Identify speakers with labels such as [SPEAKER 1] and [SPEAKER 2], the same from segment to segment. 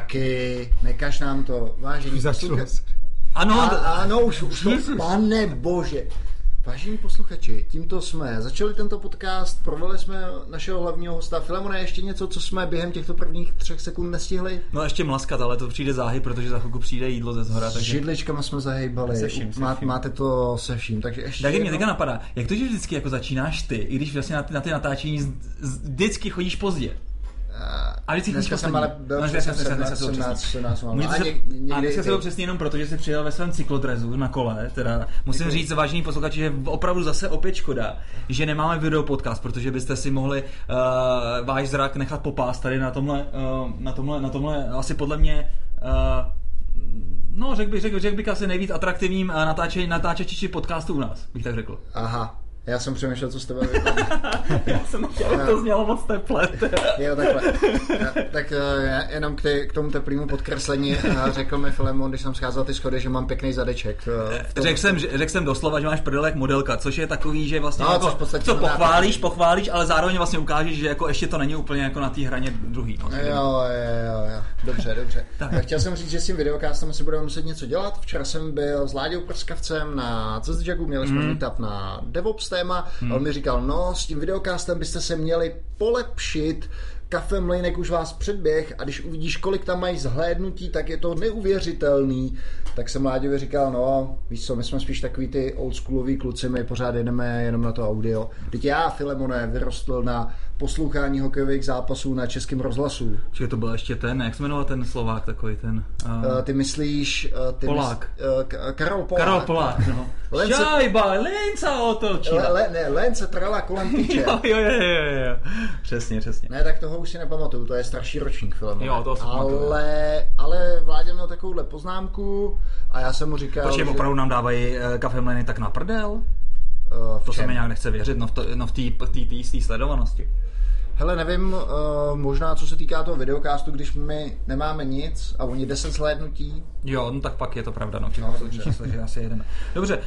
[SPEAKER 1] šraky, nekaž nám to, vážení posluchači.
[SPEAKER 2] Ano,
[SPEAKER 1] A, ano, už, už to, pane bože. Vážení posluchači, tímto jsme začali tento podcast, provali jsme našeho hlavního hosta Filemona, ještě něco, co jsme během těchto prvních třech sekund nestihli?
[SPEAKER 2] no ještě mlaskat, ale to přijde záhy, protože za chvilku přijde jídlo ze zhora,
[SPEAKER 1] S
[SPEAKER 2] takže...
[SPEAKER 1] židličkama jsme zahejbali,
[SPEAKER 2] Se vším, se
[SPEAKER 1] Má,
[SPEAKER 2] vším.
[SPEAKER 1] máte to se vším, takže ještě
[SPEAKER 2] Tak mě teďka napadá, jak to, že vždycky jako začínáš ty, i když vlastně na ty, na ty natáčení vždycky chodíš pozdě. A vždycky
[SPEAKER 1] Dneska jsem ale byl
[SPEAKER 2] No,
[SPEAKER 1] přesně
[SPEAKER 2] dneska- dneska-
[SPEAKER 1] 17,
[SPEAKER 2] dneska jsou
[SPEAKER 1] 17, 17,
[SPEAKER 2] Můžete
[SPEAKER 1] a
[SPEAKER 2] se,
[SPEAKER 1] něk-
[SPEAKER 2] a
[SPEAKER 1] někdy
[SPEAKER 2] dneska to přesně jenom proto, že jsi přijel ve svém cyklodrezu na kole. Teda musím
[SPEAKER 1] Děkuji.
[SPEAKER 2] říct, vážení posluchači, že opravdu zase opět škoda, že nemáme video podcast, protože byste si mohli uh, váš zrak nechat popást tady na tomhle, uh, na tomhle, na tomhle asi podle mě uh, No, řekl bych, řekl, řekl bych asi nejvíc atraktivním natáčení, natáčeči podcastu u nás, bych tak řekl.
[SPEAKER 1] Aha, já jsem přemýšlel, co jste bavili.
[SPEAKER 2] Já jsem chtěl, to znělo moc teple.
[SPEAKER 1] Jo, takhle. Ja, tak eh, jenom k, té, k tomu teplému podkreslení eh, řekl mi Filemon, když jsem scházel ty schody, že mám pěkný zadeček. eh,
[SPEAKER 2] Řekl jsem, řekl jsem doslova, že máš prdel jak modelka, což je takový, že vlastně
[SPEAKER 1] No,
[SPEAKER 2] jako,
[SPEAKER 1] což v podstatě
[SPEAKER 2] co pochválíš, pochválíš, ale zároveň vlastně ukážeš, že jako ještě to není úplně jako na té hraně druhý. No.
[SPEAKER 1] Jo, jo, jo, jo. Dobře, dobře.
[SPEAKER 2] Tak.
[SPEAKER 1] Tak. Chtěl jsem říct, že s tím videokástem asi budeme muset něco dělat. Včera jsem byl s Láďou Prskavcem na CZJagu, měli jsme mm. meetup na DevOps téma. Mm. A on mi říkal, no, s tím videokástem byste se měli polepšit, Kafe Mlejnek už vás předběh a když uvidíš, kolik tam mají zhlédnutí, tak je to neuvěřitelný. Tak jsem Láďovi říkal, no, víš co, my jsme spíš takový ty oldschoolový kluci, my pořád jedeme jenom na to audio. Teď já, Filemone, vyrostl na poslouchání hokejových zápasů na českém rozhlasu.
[SPEAKER 2] Čiže to byl ještě ten, jak se jmenoval ten Slovák takový ten... Uh,
[SPEAKER 1] Uh, ty myslíš... Uh, ty
[SPEAKER 2] Polák.
[SPEAKER 1] Mys, uh, K- Karol Polák.
[SPEAKER 2] Karol Polák, no.
[SPEAKER 1] Lence-
[SPEAKER 2] Šajba, Lenca otočila.
[SPEAKER 1] Le, le, ne, Lence trala kolem tyče.
[SPEAKER 2] Jo, jo, jo, jo, jo. Přesně, přesně.
[SPEAKER 1] Ne, tak toho už si nepamatuju, to je starší ročník film.
[SPEAKER 2] Jo, pamatuju.
[SPEAKER 1] ale, ale Vládě měl takovouhle poznámku a já jsem mu říkal,
[SPEAKER 2] Počkej,
[SPEAKER 1] že...
[SPEAKER 2] opravdu nám dávají uh, kafe mleny tak na prdel?
[SPEAKER 1] Uh,
[SPEAKER 2] To se mi nějak nechce věřit, no v, to, no v té jisté sledovanosti.
[SPEAKER 1] Hele, nevím, uh, možná co se týká toho videokástu, když my nemáme nic a oni 10 slédnutí,
[SPEAKER 2] Jo, no tak pak je to pravda, no,
[SPEAKER 1] No, dobře.
[SPEAKER 2] číslo, že asi jedeme. Dobře, uh,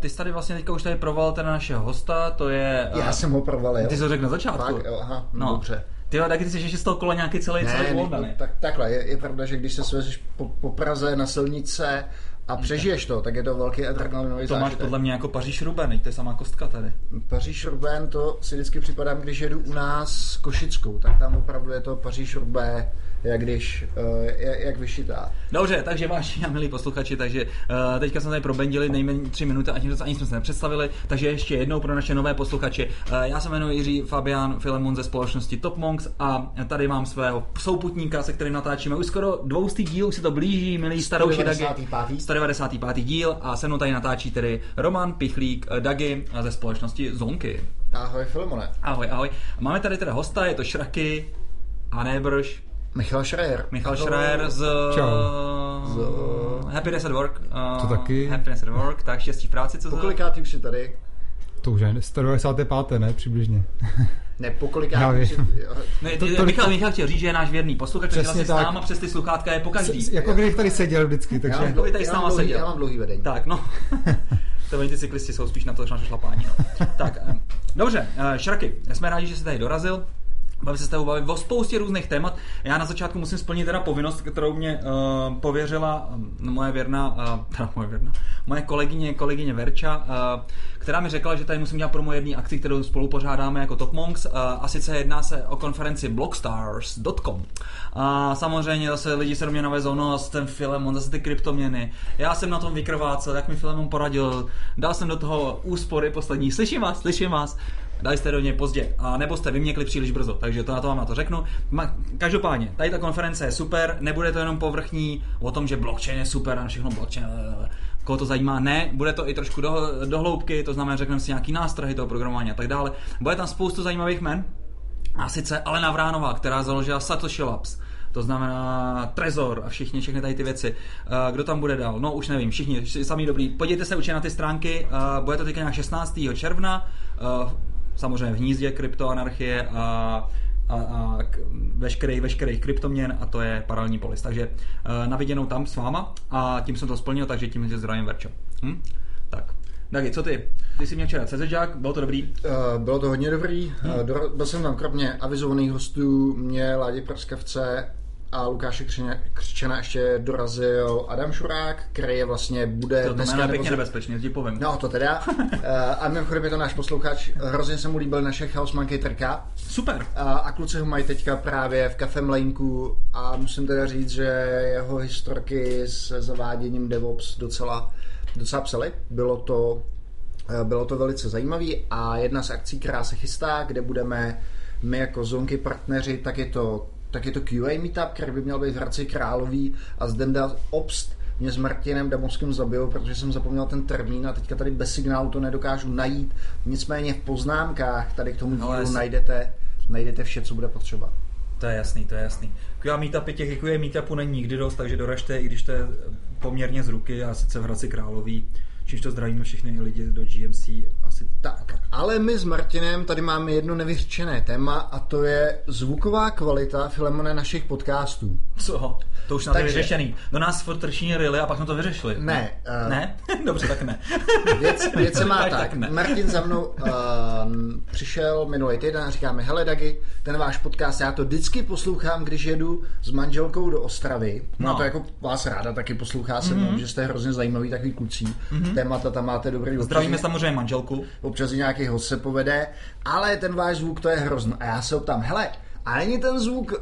[SPEAKER 2] ty jsi tady vlastně teďka už tady proval ten našeho hosta, to je... Uh,
[SPEAKER 1] já jsem ho provalil.
[SPEAKER 2] Ty jsi to řekl na začátku.
[SPEAKER 1] Fakt, jo, aha, no.
[SPEAKER 2] No.
[SPEAKER 1] dobře.
[SPEAKER 2] Ty jo, taky ty jsi ještě z toho kola nějaký celý,
[SPEAKER 1] Ne,
[SPEAKER 2] celý
[SPEAKER 1] ne,
[SPEAKER 2] voldaný.
[SPEAKER 1] tak, takhle, je, je pravda, že když se svezeš po, po Praze na silnice a přežiješ to, tak je to velký adrenalinový
[SPEAKER 2] To máš podle mě jako Paříž Ruben, to je samá kostka tady.
[SPEAKER 1] Paříž Roubaix, to si vždycky připadám, když jedu u nás s Košickou, tak tam opravdu je to Paříž Roubaix, jak když, uh, jak, jak vyšitá.
[SPEAKER 2] Dobře, takže vážení a milí posluchači, takže uh, teďka jsme tady probendili nejméně tři minuty a tím ani jsme se nepředstavili, takže ještě jednou pro naše nové posluchače. Uh, já se jmenuji Jiří Fabian Filemon ze společnosti Top Monks a tady mám svého souputníka, se kterým natáčíme už skoro dvoustý díl, už se to blíží, milý starouši Dagi.
[SPEAKER 1] 195.
[SPEAKER 2] 195. díl a se mnou tady natáčí tedy Roman Pichlík eh, Dagi ze společnosti Zonky.
[SPEAKER 1] Ahoj Filemone.
[SPEAKER 2] Ahoj, ahoj. Máme tady teda hosta, je to Šraky a Nebrž,
[SPEAKER 1] Michal Schreier.
[SPEAKER 2] Michal
[SPEAKER 1] Ahoj.
[SPEAKER 2] Schreier z,
[SPEAKER 3] Čau.
[SPEAKER 2] z Happiness at Work. Uh,
[SPEAKER 3] To taky.
[SPEAKER 2] Happiness at Work, tak štěstí v práci, co
[SPEAKER 1] Po
[SPEAKER 2] za...
[SPEAKER 1] kolikátý už jsi tady?
[SPEAKER 3] To už je 195. ne, přibližně.
[SPEAKER 1] Ne, po
[SPEAKER 3] Já
[SPEAKER 1] kolikátý už jsi...
[SPEAKER 3] vím.
[SPEAKER 1] jo.
[SPEAKER 2] Ne,
[SPEAKER 3] to-
[SPEAKER 2] to,
[SPEAKER 3] to-
[SPEAKER 2] Michal, Michal chtěl říct, že je náš věrný posluchač, takže
[SPEAKER 3] Přesně
[SPEAKER 2] vlastně s
[SPEAKER 3] tak.
[SPEAKER 2] náma přes ty sluchátka je po každý.
[SPEAKER 3] S- jako kdybych tady seděl vždycky,
[SPEAKER 1] Já
[SPEAKER 3] takže...
[SPEAKER 1] mám,
[SPEAKER 2] Jako by tady
[SPEAKER 1] já
[SPEAKER 2] s
[SPEAKER 1] mám
[SPEAKER 2] náma
[SPEAKER 1] dlouhý,
[SPEAKER 2] seděl.
[SPEAKER 1] já mám dlouhý vedení.
[SPEAKER 2] Tak, no. to oni ty cyklisti jsou spíš na to, na to šlapání. No. tak, eh, dobře, eh, Šraky, jsme rádi, že jsi tady dorazil. Bavím se s tebou bavit o spoustě různých témat. Já na začátku musím splnit teda povinnost, kterou mě uh, pověřila um, moje věrná, uh, teda moje věrná, moje kolegyně, kolegyně Verča, uh, která mi řekla, že tady musím dělat promo jedné akci, kterou spolu pořádáme jako Top Monks, uh, a sice jedná se o konferenci blockstars.com. A samozřejmě zase lidi se do mě navezou, no ten Filemon, zase ty kryptoměny. Já jsem na tom vykrvácel, jak mi Filemon poradil, dal jsem do toho úspory poslední, slyším vás, slyším vás. Dali jste do něj pozdě, a nebo jste vyměkli příliš brzo, takže to na to vám na to řeknu. Ma, každopádně, tady ta konference je super, nebude to jenom povrchní o tom, že blockchain je super a všechno blockchain, blablabla. koho to zajímá, ne, bude to i trošku do, do hloubky, to znamená, řekneme si nějaký nástrahy toho programování a tak dále. Bude tam spoustu zajímavých men, a sice Alena Vránová, která založila Satoshi Labs, to znamená Trezor a všichni, všechny tady ty věci. Eh, Kdo tam bude dál? No už nevím, všichni, sami dobrý. Podívejte se určitě na ty stránky, eh, bude to teďka nějak 16. června, eh, samozřejmě v hnízdě kryptoanarchie a a, a veškerých, veškerých kryptoměn a to je paralelní polis. Takže uh, na viděnou tam s váma a tím jsem to splnil, takže tím tě zdravím Verčo. Hm? Tak. Dagi, co ty? Ty jsi měl včera CZžák, bylo to dobrý?
[SPEAKER 1] Uh, bylo to hodně dobrý. Uh, do, byl jsem tam kromě avizovaných hostů, mě Ládě Prskavce a Lukáše Křičena, Křičena ještě dorazil Adam Šurák, který je vlastně bude
[SPEAKER 2] To, to
[SPEAKER 1] dneska
[SPEAKER 2] je
[SPEAKER 1] nebo
[SPEAKER 2] pěkně nebezpečný, ti povím.
[SPEAKER 1] No, to teda. Eh, a mimochodem je to náš posluchač. Hrozně se mu líbil naše Chaos Monkey trka.
[SPEAKER 2] Super.
[SPEAKER 1] A, a kluci ho mají teďka právě v Cafe Mlejnku a musím teda říct, že jeho historky s zaváděním DevOps docela, docela psali. Bylo to, eh, bylo to velice zajímavé a jedna z akcí, která se chystá, kde budeme my jako Zonky partneři, tak je to, tak je to QA meetup, který by měl být v Hradci Králový a zde dá obst mě s Martinem Damovským zabijou, protože jsem zapomněl ten termín a teďka tady bez signálu to nedokážu najít. Nicméně v poznámkách tady k tomu
[SPEAKER 2] Ale
[SPEAKER 1] dílu
[SPEAKER 2] s-
[SPEAKER 1] najdete, najdete vše, co bude potřeba.
[SPEAKER 2] To je jasný, to je jasný. QA meetupy těch QA meetupů není nikdy dost, takže doražte, i když to je poměrně z ruky a sice v Hradci Králový. Čímž to zdravíme všechny lidi do GMC. Asi
[SPEAKER 1] Tak, ale my s Martinem tady máme jedno nevyřčené téma a to je zvuková kvalita Filemone našich podcastů.
[SPEAKER 2] Co? To už je
[SPEAKER 1] Takže-
[SPEAKER 2] vyřešený. Do nás furt trční rily a pak jsme to vyřešili.
[SPEAKER 1] Ne, eh,
[SPEAKER 2] Ne? Dobře, tak ne.
[SPEAKER 1] Věc, věc se má
[SPEAKER 2] Tak,
[SPEAKER 1] tak.
[SPEAKER 2] ne.
[SPEAKER 1] Martin za mnou uh, přišel minulý týden a říká mi, hele Dagi, ten váš podcast, já to vždycky poslouchám, když jedu s manželkou do Ostravy. No,
[SPEAKER 2] No. Mhm.
[SPEAKER 1] to jako vás ráda taky poslouchá se mnou, že jste hrozně zajímavý takový kluci. Témata tam máte dobrý.
[SPEAKER 2] Zdravíme
[SPEAKER 1] občas,
[SPEAKER 2] samozřejmě manželku.
[SPEAKER 1] Občas i nějaký host se povede, ale ten váš zvuk to je hrozný. A já se optám, hele, a není ten zvuk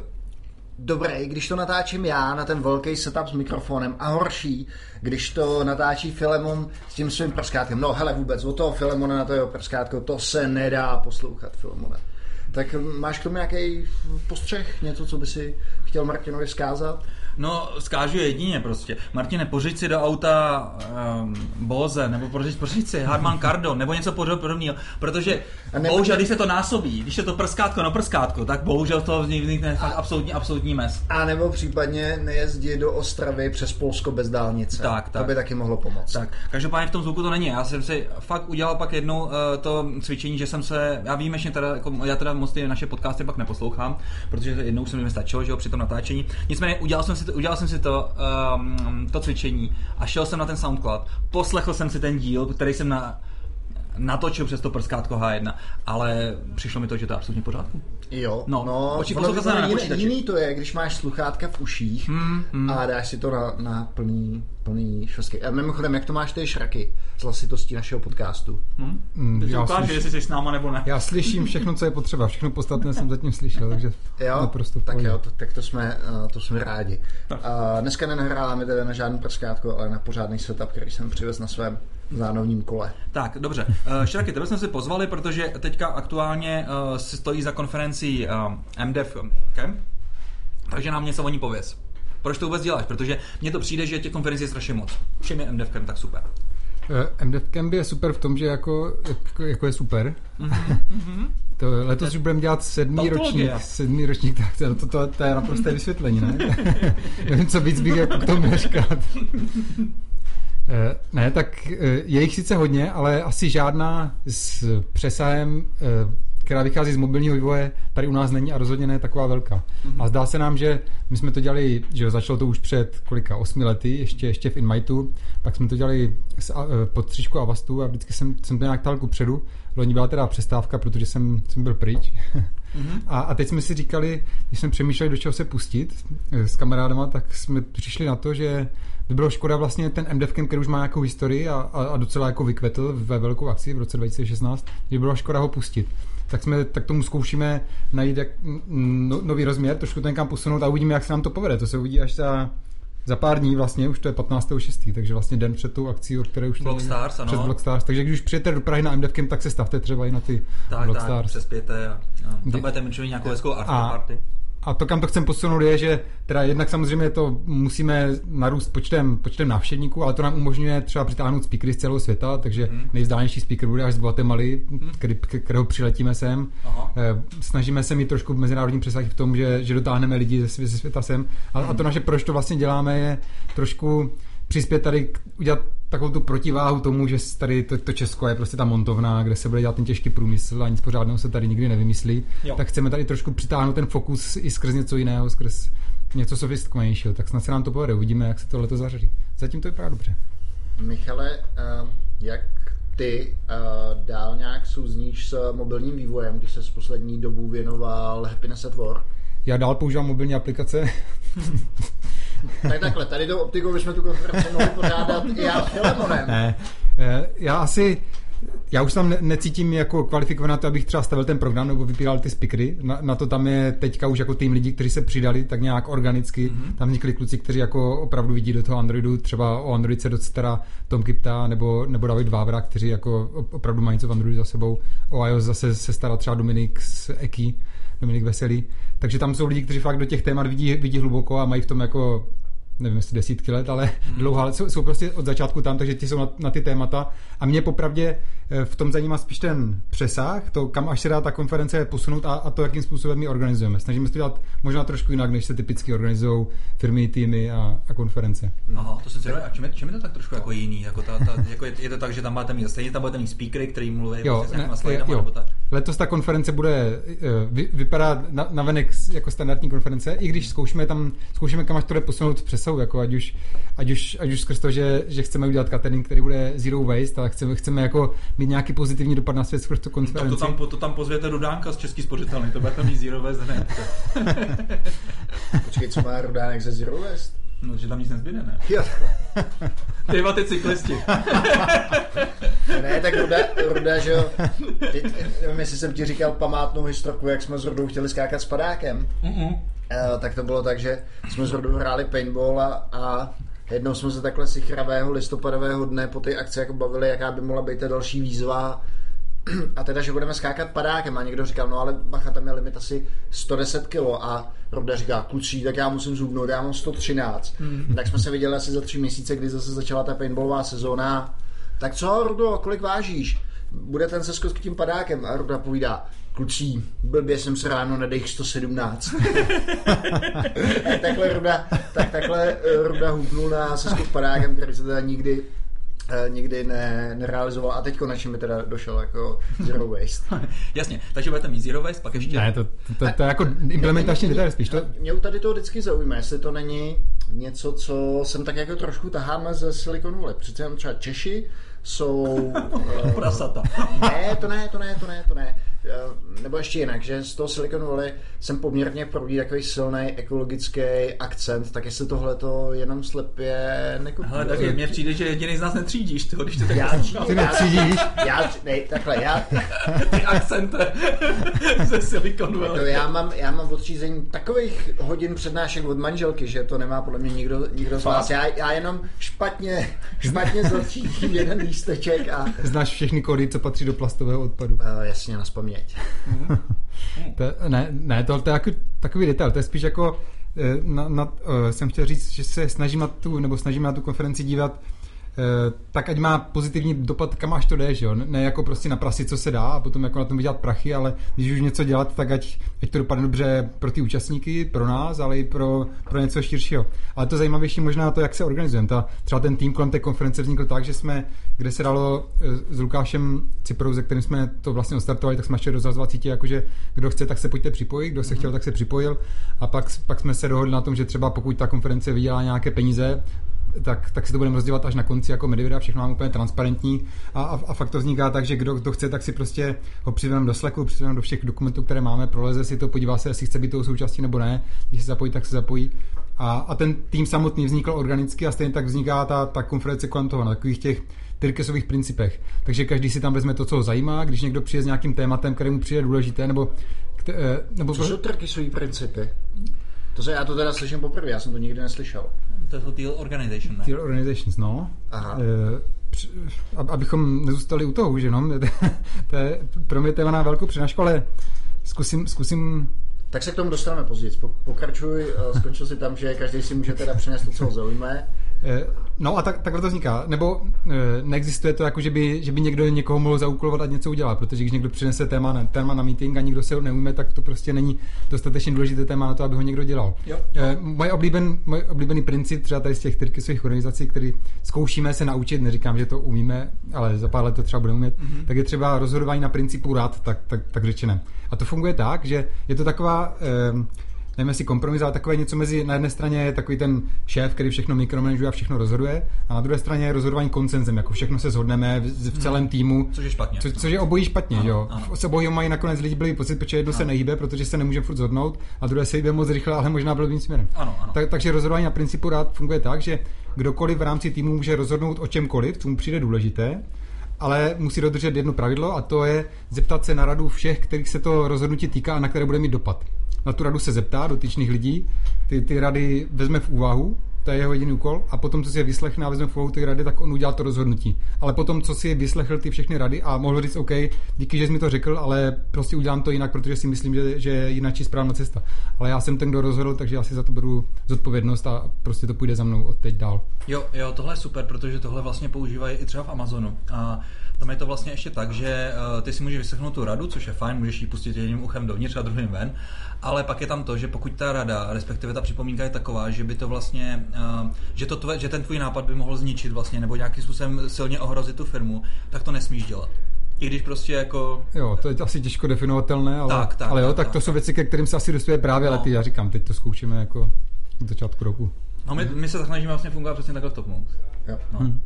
[SPEAKER 1] dobrý, když to natáčím já na ten velký setup s mikrofonem a horší, když to natáčí Filemon s tím svým prskátkem. No hele vůbec, od toho Filemona na to jeho prskátko, to se nedá poslouchat, Filemone. Tak máš k tomu nějaký postřeh, něco, co by si chtěl Martinovi vzkázat?
[SPEAKER 2] No, skážu jedině prostě. Martine, pořiď si do auta um, Boze, nebo pořiď, pořiď si Harman Kardon, nebo něco podob- podobného. Protože
[SPEAKER 1] A nebo-
[SPEAKER 2] bohužel, když se to násobí, když je to prstkátko na prskátko, tak bohužel to vznikne fakt absolutní, absolutní mes.
[SPEAKER 1] A nebo případně nejezdit do Ostravy přes Polsko bez dálnice.
[SPEAKER 2] Tak,
[SPEAKER 1] To
[SPEAKER 2] tak.
[SPEAKER 1] by taky mohlo pomoct.
[SPEAKER 2] Tak, každopádně v tom zvuku to není. Já jsem si fakt udělal pak jednou uh, to cvičení, že jsem se, já výjimečně teda, jako, já teda moc ty naše podcasty pak neposlouchám, protože jednou se mi stačilo, že jo, při tom natáčení. Nicméně udělal jsem si udělal jsem si to, um, to cvičení a šel jsem na ten SoundCloud, poslechl jsem si ten díl, který jsem na, natočil přes to prskátko H1, ale přišlo mi to, že to je absolutně v pořádku.
[SPEAKER 1] Jo,
[SPEAKER 2] No,
[SPEAKER 1] no
[SPEAKER 2] oči
[SPEAKER 1] ono vypadá
[SPEAKER 2] na
[SPEAKER 1] jiný, jiný to je, když máš sluchátka v uších
[SPEAKER 2] Hmm, hmm.
[SPEAKER 1] a dáš si to na, na plný, plný švestky. A mimochodem, jak to máš ty šraky z hlasitostí našeho podcastu?
[SPEAKER 2] Hm?
[SPEAKER 3] Mm, já
[SPEAKER 2] ukáže,
[SPEAKER 3] slyš-
[SPEAKER 2] jestli jsi s náma nebo ne.
[SPEAKER 3] Já slyším všechno, co je potřeba. Všechno podstatné jsem zatím slyšel, takže
[SPEAKER 1] Jo,
[SPEAKER 3] naprosto
[SPEAKER 1] tak jo, to, tak to jsme, uh, to jsme rádi. Uh, dneska nenahráváme teda na žádný prskátko, ale na pořádný setup, který jsem přivez na svém zánovním kole.
[SPEAKER 2] Tak, dobře. Uh, Šraky, tebe jsme si pozvali, protože teďka aktuálně uh, si stojí za konferencí uh, MDEV Camp, takže nám něco o ní pověz. Proč to vůbec děláš? Protože mně to přijde, že těch konferencí je strašně moc. Všem je MDEV Camp, tak super.
[SPEAKER 3] Eh, MDF Camp je super v tom, že jako, jako, jako je super. to letos už budeme dělat sedmý ročník, sedmý ročník, tak to, to, to, to je naprosté vysvětlení, ne? Nevím, co víc bych jako k tomu říkat. Eh, Ne, tak eh, je jich sice hodně, ale asi žádná s přesahem, eh, která vychází z mobilního vývoje, tady u nás není a rozhodně ne taková velká. A zdá se nám, že my jsme to dělali, že jo, začalo to už před kolika, osmi lety, ještě, ještě v InMightu, pak jsme to dělali s, a, eh, pod stříčku Avastu a vždycky jsem, jsem to nějak tal ku předu. Loni byla teda přestávka, protože jsem, jsem byl pryč. A, a teď jsme si říkali, když jsme přemýšleli, do čeho se pustit eh, s kamarádama, tak jsme přišli na to, že by bylo škoda vlastně ten MDF který už má nějakou historii a, a, a docela jako vykvetl ve velkou akci v roce 2016, že by bylo škoda ho pustit. Tak jsme tak tomu zkoušíme najít jak, no, nový rozměr, trošku to někam posunout a uvidíme, jak se nám to povede. To se uvidí až za, za pár dní vlastně, už to je 15.6., takže vlastně den před tou akcí, o které už...
[SPEAKER 2] Blockstars, ano.
[SPEAKER 3] Před Blockstars, takže když přijete do Prahy na MDF tak se stavte třeba i na ty
[SPEAKER 2] Tak, tak,
[SPEAKER 3] Blockstars.
[SPEAKER 2] přespějte a, a
[SPEAKER 3] Kdy-
[SPEAKER 2] tam budete mít nějakou hezkou after
[SPEAKER 3] A- to, kam to chcem posunout, je, že teda jednak samozřejmě to musíme narůst počtem, počtem návštěvníků, ale to nám umožňuje třeba přitáhnout speakery z celého světa, takže
[SPEAKER 2] Mhm.
[SPEAKER 3] nejvzdálenější speaker bude až z Guatemaly, který, k- kterého přiletíme sem.
[SPEAKER 2] Aha.
[SPEAKER 3] Eh, Snažíme se mít trošku mezinárodní přesah v tom, že, že dotáhneme lidi ze, ze světa sem. A, a to naše, proč to vlastně děláme, je trošku přispět tady k- udělat takovou tu protiváhu tomu, že tady to, to Česko je prostě ta montovna, kde se bude dělat ten těžký průmysl a nic pořádného se tady nikdy nevymyslí.
[SPEAKER 2] Jo.
[SPEAKER 3] Tak chceme tady trošku přitáhnout ten fokus i skrz něco jiného, skrz něco sofistikovanějšího. Tak snad se nám to povede, uvidíme, jak se to letos zařadí. Zatím to vypadá dobře.
[SPEAKER 1] Michale, uh, jak ty uh, dál nějak souzníš s mobilním vývojem, když se z poslední dobu věnoval Happiness at Work?
[SPEAKER 3] Já dál používám mobilní aplikace,
[SPEAKER 1] tak takhle, tady tou optikou bychom tu konferenci mohli pořádat i já s Filemonem.
[SPEAKER 3] Ne, eh, já asi já už tam necítím jako kvalifikovaný na to, abych třeba stavil ten program nebo vypíral ty speakery. Na, na, to tam je teďka už jako tým lidí, kteří se přidali tak nějak organicky. Mm-hmm. Tam vznikli kluci, kteří jako opravdu vidí do toho Androidu, třeba o Android se docela Tom Kipta nebo, nebo David Vávra, kteří jako opravdu mají co v Androidu za sebou. O iOS zase se stará třeba Dominik z Eki, Dominik Veselý. Takže tam jsou lidi, kteří fakt do těch témat vidí, vidí hluboko a mají v tom jako nevím, jestli desítky let, ale hmm. dlouho, ale jsou, jsou prostě od začátku tam, takže ti jsou na, na ty témata. A mě popravdě v tom zajímá spíš ten přesah, to, kam až se dá ta konference posunout a, a to, jakým způsobem my organizujeme. Snažíme se to dělat možná trošku jinak, než se typicky organizují firmy, týmy a, a konference.
[SPEAKER 2] Aha, to se cíle. A čím je, čím je to tak trošku jako jiný? Jako ta, ta, jako je, je, to tak, že tam máte mít, stejně tam budete mít speakery, který mluví jo, prostě s ne, slidama, jo. Ta...
[SPEAKER 3] Letos ta konference bude eh, vy, vypadá na, na venek jako standardní konference, i když zkoušíme tam, zkoušíme kam až to jde posunout přes jsou, jako ať už, ať už, ať už skrz to, že, že chceme udělat catering, který bude zero waste, ale chceme, chceme jako mít nějaký pozitivní dopad na svět skrz tu konferenci.
[SPEAKER 2] To, to, tam, to tam pozvěte do Dánka z Český spořitelný, to bude tam mít zero waste hned.
[SPEAKER 1] Počkej, co má Rudánek ze zero waste?
[SPEAKER 2] No, že tam nic nezbyde, ne? Jo. Ty ty cyklisti.
[SPEAKER 1] ne, tak Ruda, Ruda že jo, teď, nevím, jestli jsem ti říkal památnou historku, jak jsme s Rudou chtěli skákat s padákem. Mm-mm. Uh, tak to bylo tak, že jsme s Rudou hráli paintball a, a jednou jsme se takhle sichravého listopadového dne po té akci jako bavili, jaká by mohla být ta další výzva a teda, že budeme skákat padákem a někdo říkal, no ale bacha, tam je limit asi 110 kg a Roda říká, klučí, tak já musím zhubnout, já mám 113. Mm. Tak jsme se viděli asi za tři měsíce, kdy zase začala ta paintballová sezóna. Tak co, Rudo, kolik vážíš? Bude ten seskok s tím padákem? A Ruda povídá, klučí, blbě jsem se ráno nadech 117. tak takhle Ruda, tak takhle Ruda hupnul na seskok padákem, který se teda nikdy Eh, nikdy ne, nerealizoval a teď konečně mi teda došel jako Zero Waste.
[SPEAKER 2] Jasně, takže budete mít Zero Waste, pak ještě...
[SPEAKER 3] Ne, to, to, to, to je jako implementační detail spíš. To...
[SPEAKER 1] Mě tady to vždycky zaujíme, jestli to není něco, co jsem tak jako trošku taháme ze Silicon Valley. Přece jenom třeba Češi jsou...
[SPEAKER 2] Prasata.
[SPEAKER 1] ne, to ne, to ne, to ne, to ne. Eh, nebo ještě jinak, že z toho Silicon Valley jsem poměrně proudí takový silný ekologický akcent, tak jestli tohle to jenom slepě nekupuje.
[SPEAKER 2] Ale tak mně přijde, že jediný z nás netřídíš, toho, když to tak
[SPEAKER 1] já,
[SPEAKER 3] ty netřídíš?
[SPEAKER 1] Já, ne, takhle, já...
[SPEAKER 2] Ty akcenty ze Silicon Valley.
[SPEAKER 1] To já, mám, já mám odřízení takových hodin přednášek od manželky, že to nemá podle mě nikdo, nikdo z vás. Já, já jenom špatně, špatně zatřídím jeden lísteček a...
[SPEAKER 3] Znáš všechny kody, co patří do plastového odpadu.
[SPEAKER 1] Uh, jasně, na spaměť.
[SPEAKER 3] to, ne, ne, to, to je jako, takový detail, to je spíš jako eh, na, na, uh, jsem chtěl říct, že se snažím na tu, nebo snažím na tu konferenci dívat Eh, tak ať má pozitivní dopad, kam až to jde, že jo? Ne jako prostě na prasi, co se dá a potom jako na tom vydělat prachy, ale když už něco dělat, tak ať, ať to dopadne dobře pro ty účastníky, pro nás, ale i pro, pro něco širšího. Ale to zajímavější možná to, jak se organizujeme. Ta, třeba ten tým kolem té konference vznikl tak, že jsme, kde se dalo eh, s Lukášem Ciprou, ze kterým jsme to vlastně odstartovali, tak jsme ještě rozhazovací sítě, jakože kdo chce, tak se pojďte připojit, kdo se mm-hmm. chtěl, tak se připojil. A pak, pak jsme se dohodli na tom, že třeba pokud ta konference vydělá nějaké peníze, tak, tak si to budeme rozdělat až na konci jako Medivida, všechno mám úplně transparentní a, a, a fakt to vzniká tak, že kdo, kdo chce, tak si prostě ho přiveme do Slacku, přiveme do všech dokumentů, které máme, proleze si to, podívá se, jestli chce být tou součástí nebo ne, když se zapojí, tak se zapojí. A, a ten tým samotný vznikl organicky a stejně tak vzniká ta, ta konference kolem toho, na takových těch Tyrkesových principech. Takže každý si tam vezme to, co ho zajímá, když někdo přijde s nějakým tématem, který mu přijde důležité, nebo...
[SPEAKER 1] Eh, nebo co jsou Tyrkesové principy? To se, já to teda slyším poprvé, já jsem to nikdy neslyšel.
[SPEAKER 2] To jsou Teal Organization, ne?
[SPEAKER 3] Teal Organizations, no. Aha. E, abychom nezůstali u toho, že no, to je pro mě téma na velkou přednášku, ale zkusím, zkusím
[SPEAKER 1] tak se k tomu dostaneme později. Pokračuj, eh, skončil si tam, že každý si může teda přinést to, co ho zaujme.
[SPEAKER 3] Eh, no a tak, takhle to vzniká. Nebo e, neexistuje to jako, že by, že by někdo někoho mohl zaúkolovat a něco udělat, protože když někdo přinese téma na, téma na meeting a nikdo se ho neumí, tak to prostě není dostatečně důležité téma na to, aby ho někdo dělal. Jo, jo. E, můj, oblíben, můj oblíbený princip třeba tady z těch svých organizací, který zkoušíme se naučit, neříkám, že to umíme, ale za pár let to třeba budeme umět, mm-hmm. tak je třeba rozhodování na principu rad, tak, tak, tak řečené. A to funguje tak, že je to taková... E, nevím jestli kompromis, ale takové něco mezi, na jedné straně je takový ten šéf, který všechno mikromanaguje a všechno rozhoduje, a na druhé straně je rozhodování koncenzem, jako všechno se shodneme v, v celém týmu.
[SPEAKER 2] Což je špatně.
[SPEAKER 3] Co, což je obojí špatně,
[SPEAKER 2] Ano,
[SPEAKER 3] jo.
[SPEAKER 2] ano.
[SPEAKER 3] S obojí mají nakonec lidi byli pocit, protože jedno se nehýbe, protože se nemůže furt zhodnout, a druhé se hýbe moc rychle, ale možná blbým směrem.
[SPEAKER 2] Ano, ano.
[SPEAKER 3] Tak, takže rozhodování na principu rád funguje tak, že kdokoliv v rámci týmu může rozhodnout o čemkoliv, co mu přijde důležité, ale musí dodržet jedno pravidlo a to je zeptat se na radu všech, kterých se to rozhodnutí týká a na které bude mít dopad. Na tu radu se zeptá dotyčných lidí, ty, ty rady vezme v úvahu, to je jeho jediný úkol, a potom, co si je vyslechne a vezme v úvahu ty rady, tak on udělá to rozhodnutí. Ale potom, co si je vyslechl ty všechny rady a mohl říct, OK, díky, že jsi mi to řekl, ale prostě udělám to jinak, protože si myslím, že, že je jinak správná cesta. Ale já jsem ten, kdo rozhodl, takže já si za to beru zodpovědnost a prostě to půjde za mnou od teď dál.
[SPEAKER 2] Jo, jo, tohle je super, protože tohle vlastně používají i třeba v Amazonu. A tam je to vlastně ještě tak, že uh, ty si můžeš vyslechnout tu radu, což je fajn, můžeš ji pustit jedním uchem dovnitř a druhým ven, ale pak je tam to, že pokud ta rada, respektive ta připomínka je taková, že by to vlastně, uh, že, to tve, že ten tvůj nápad by mohl zničit vlastně, nebo nějakým způsobem silně ohrozit tu firmu, tak to nesmíš dělat. I když prostě jako...
[SPEAKER 3] Jo, to je asi těžko definovatelné, ale,
[SPEAKER 2] Tak, tak,
[SPEAKER 3] ale jo,
[SPEAKER 2] tak,
[SPEAKER 3] tak,
[SPEAKER 2] tak,
[SPEAKER 3] to jsou
[SPEAKER 2] tak.
[SPEAKER 3] věci, ke kterým se asi dostuje právě
[SPEAKER 2] No.
[SPEAKER 3] lety. Já říkám, teď to zkoušíme jako v začátku roku.
[SPEAKER 2] No my, my se snažíme vlastně fungovat přesně takhle v Top Monks.
[SPEAKER 1] Jo.
[SPEAKER 2] No.
[SPEAKER 3] Hm.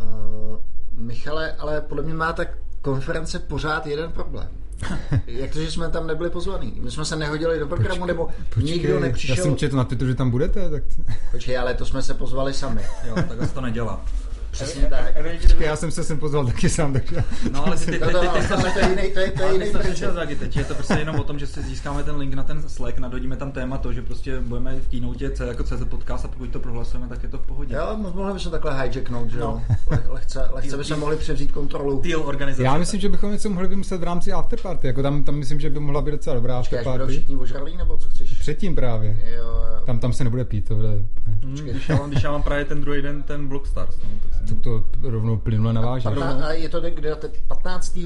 [SPEAKER 1] Uh, Michale, ale podle mě má ta konference pořád jeden problém. Jak to, že jsme tam nebyli pozvaní? My jsme se nehodili do programu, nebo nikdo nepřišel?
[SPEAKER 3] Já jsem četl na Twitteru, že tam budete, tak
[SPEAKER 1] Počkej, ale to jsme se pozvali sami.
[SPEAKER 2] Jo, takhle se to nedělá.
[SPEAKER 1] Přesně tak.
[SPEAKER 3] Počkej, já jsem se sem pozval taky sám, takže...
[SPEAKER 2] No ale ty, ty, ty,
[SPEAKER 1] No,
[SPEAKER 2] ty,
[SPEAKER 1] no,
[SPEAKER 2] ty, ty,
[SPEAKER 1] ale to je jiný, to je, to je jiný
[SPEAKER 2] ty teď, je to prostě jenom o tom, že si získáme ten link na ten Slack, nadhodíme tam téma to, že prostě budeme v keynote C jako CZ podcast a pokud to prohlasujeme, tak je to v pohodě.
[SPEAKER 1] Jo, mohli bychom takhle hijacknout, že jo?
[SPEAKER 2] No.
[SPEAKER 1] Le- Lehce, lehce bychom mohli převzít kontrolu.
[SPEAKER 2] Deal organizace.
[SPEAKER 3] Já myslím, že bychom něco mohli vymyslet v rámci afterparty, jako tam, tam myslím, že by mohla být docela dobrá
[SPEAKER 1] Počkej,
[SPEAKER 3] afterparty.
[SPEAKER 1] všichni ožralí, nebo co chceš?
[SPEAKER 3] Předtím právě.
[SPEAKER 1] Jo, jo.
[SPEAKER 3] Tam, tam se nebude pít, to bude...
[SPEAKER 2] Hmm, když, já mám, právě ten druhý den ten Blockstars, no, tak.
[SPEAKER 3] To, to rovnou plynule naváží.
[SPEAKER 1] Pardon, a je to kde, kde to je 15.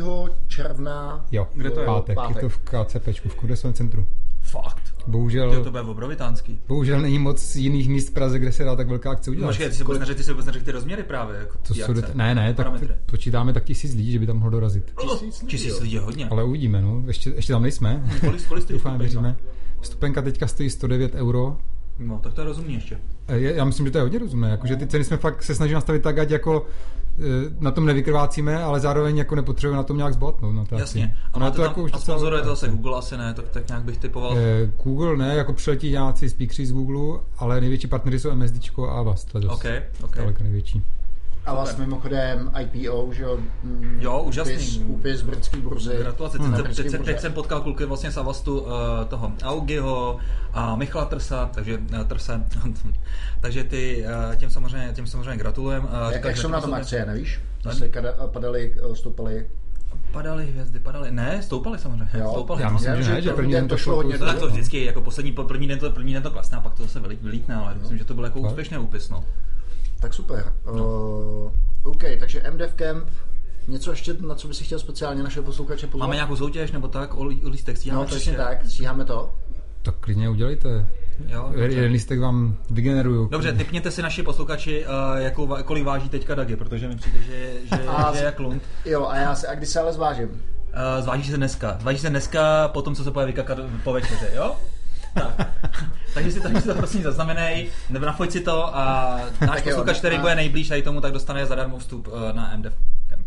[SPEAKER 1] června?
[SPEAKER 3] Jo,
[SPEAKER 2] Kde to je?
[SPEAKER 3] pátek,
[SPEAKER 1] Pátek.
[SPEAKER 3] je to v KCPčku, v Kudesovém centru.
[SPEAKER 2] Fakt. Ty,
[SPEAKER 3] Bohužel,
[SPEAKER 2] to bude obrovitánský.
[SPEAKER 3] bohužel není moc jiných míst v Praze, kde se dá tak velká akce udělat.
[SPEAKER 2] Počkej, ty si vůbec neřekl, ty si vůbec neřekl ty rozměry právě. Jako
[SPEAKER 3] To jsou
[SPEAKER 2] akce.
[SPEAKER 3] det- ne, ne, tak
[SPEAKER 2] Parametry.
[SPEAKER 3] počítáme tak tisíc lidí, že by tam mohlo dorazit.
[SPEAKER 1] Tisíc lidí,
[SPEAKER 2] Tisíc lidí je hodně.
[SPEAKER 3] Ale uvidíme, no. Ještě, ještě tam nejsme.
[SPEAKER 2] Kolik, kolik stojí
[SPEAKER 3] Doufám, věříme. Vstupenka teďka stojí 109 euro.
[SPEAKER 2] No, tak to je rozumný ještě.
[SPEAKER 3] E, je- Já myslím, že to je hodně rozumné. Jakože ty ceny jsme fakt se snažili nastavit tak, ať jako e, na tom nevykrvácíme, ale zároveň jako nepotřebujeme na tom nějak zbotnout. Na té
[SPEAKER 2] Jasně. A,
[SPEAKER 3] je
[SPEAKER 2] máte
[SPEAKER 3] to
[SPEAKER 2] tam,
[SPEAKER 3] jako už
[SPEAKER 2] a sponzoruje to zase Google asi ne, tak, tak nějak bych typoval.
[SPEAKER 3] E, Google ne, jako přiletí nějací speakeři z Google, ale největší partneři jsou MSDčko a Avast. letos.
[SPEAKER 2] OK, OK.
[SPEAKER 3] Daleko největší.
[SPEAKER 1] A vlastně mimochodem IPO, že jo? mm,
[SPEAKER 2] Jo, úžasný.
[SPEAKER 1] Úpis, úpis britský burzy.
[SPEAKER 2] Gratulace,
[SPEAKER 3] Hmm.
[SPEAKER 2] teď, teď, teď, teď jsem potkal kluky vlastně z Avastu uh, toho Augiho a Michala Trsa, takže uh, Trse, takže ty, uh, těm samozřejmě, těm samozřejmě gratulujem. Uh,
[SPEAKER 1] Jak, jak jsou na tom akcie, nevíš? Kada, padaly, eh, stoupaly.
[SPEAKER 2] Padaly hvězdy, padaly, ne, stoupaly samozřejmě,
[SPEAKER 1] Jo.
[SPEAKER 2] stoupaly.
[SPEAKER 3] Já myslím,
[SPEAKER 1] Já
[SPEAKER 3] že ne,
[SPEAKER 1] že
[SPEAKER 3] první den to šlo
[SPEAKER 1] hodně
[SPEAKER 2] No tak to vždycky, jako poslední, po- první den to, první den to klesne a pak to zase vylí- vylítne, ale myslím, že to byl jako
[SPEAKER 3] Fakt?
[SPEAKER 2] úspěšný úpis, no.
[SPEAKER 1] Tak super. No. Uh, OK, takže MDF Camp. Něco ještě, na co by si chtěl speciálně naše posluchače pozvat?
[SPEAKER 2] Máme nějakou soutěž nebo tak, o, lí- o lístek stíháme
[SPEAKER 1] No, přesně tak, stíháme to.
[SPEAKER 3] Tak klidně udělejte.
[SPEAKER 2] Jo, dobře.
[SPEAKER 3] Jeden lístek vám vygeneruju.
[SPEAKER 2] Dobře, typněte si naši posluchači, uh, jakou, kolik váží teďka Dagi, protože mi přijde, že, že,
[SPEAKER 1] A-
[SPEAKER 2] že je jak lund.
[SPEAKER 1] Jo, a já se, a kdy se ale zvážím?
[SPEAKER 2] Uh, zváží se dneska. Zváží se dneska po tom, co se poje vykakat po večeře, jo? Tak. takže, si to, takže si to prosím zaznamenej, nebo nafoď si to a náš posluchač, který
[SPEAKER 1] a-
[SPEAKER 2] bude nejblíž tady tomu, tak dostane zadarmo vstup uh, na MDF Camp.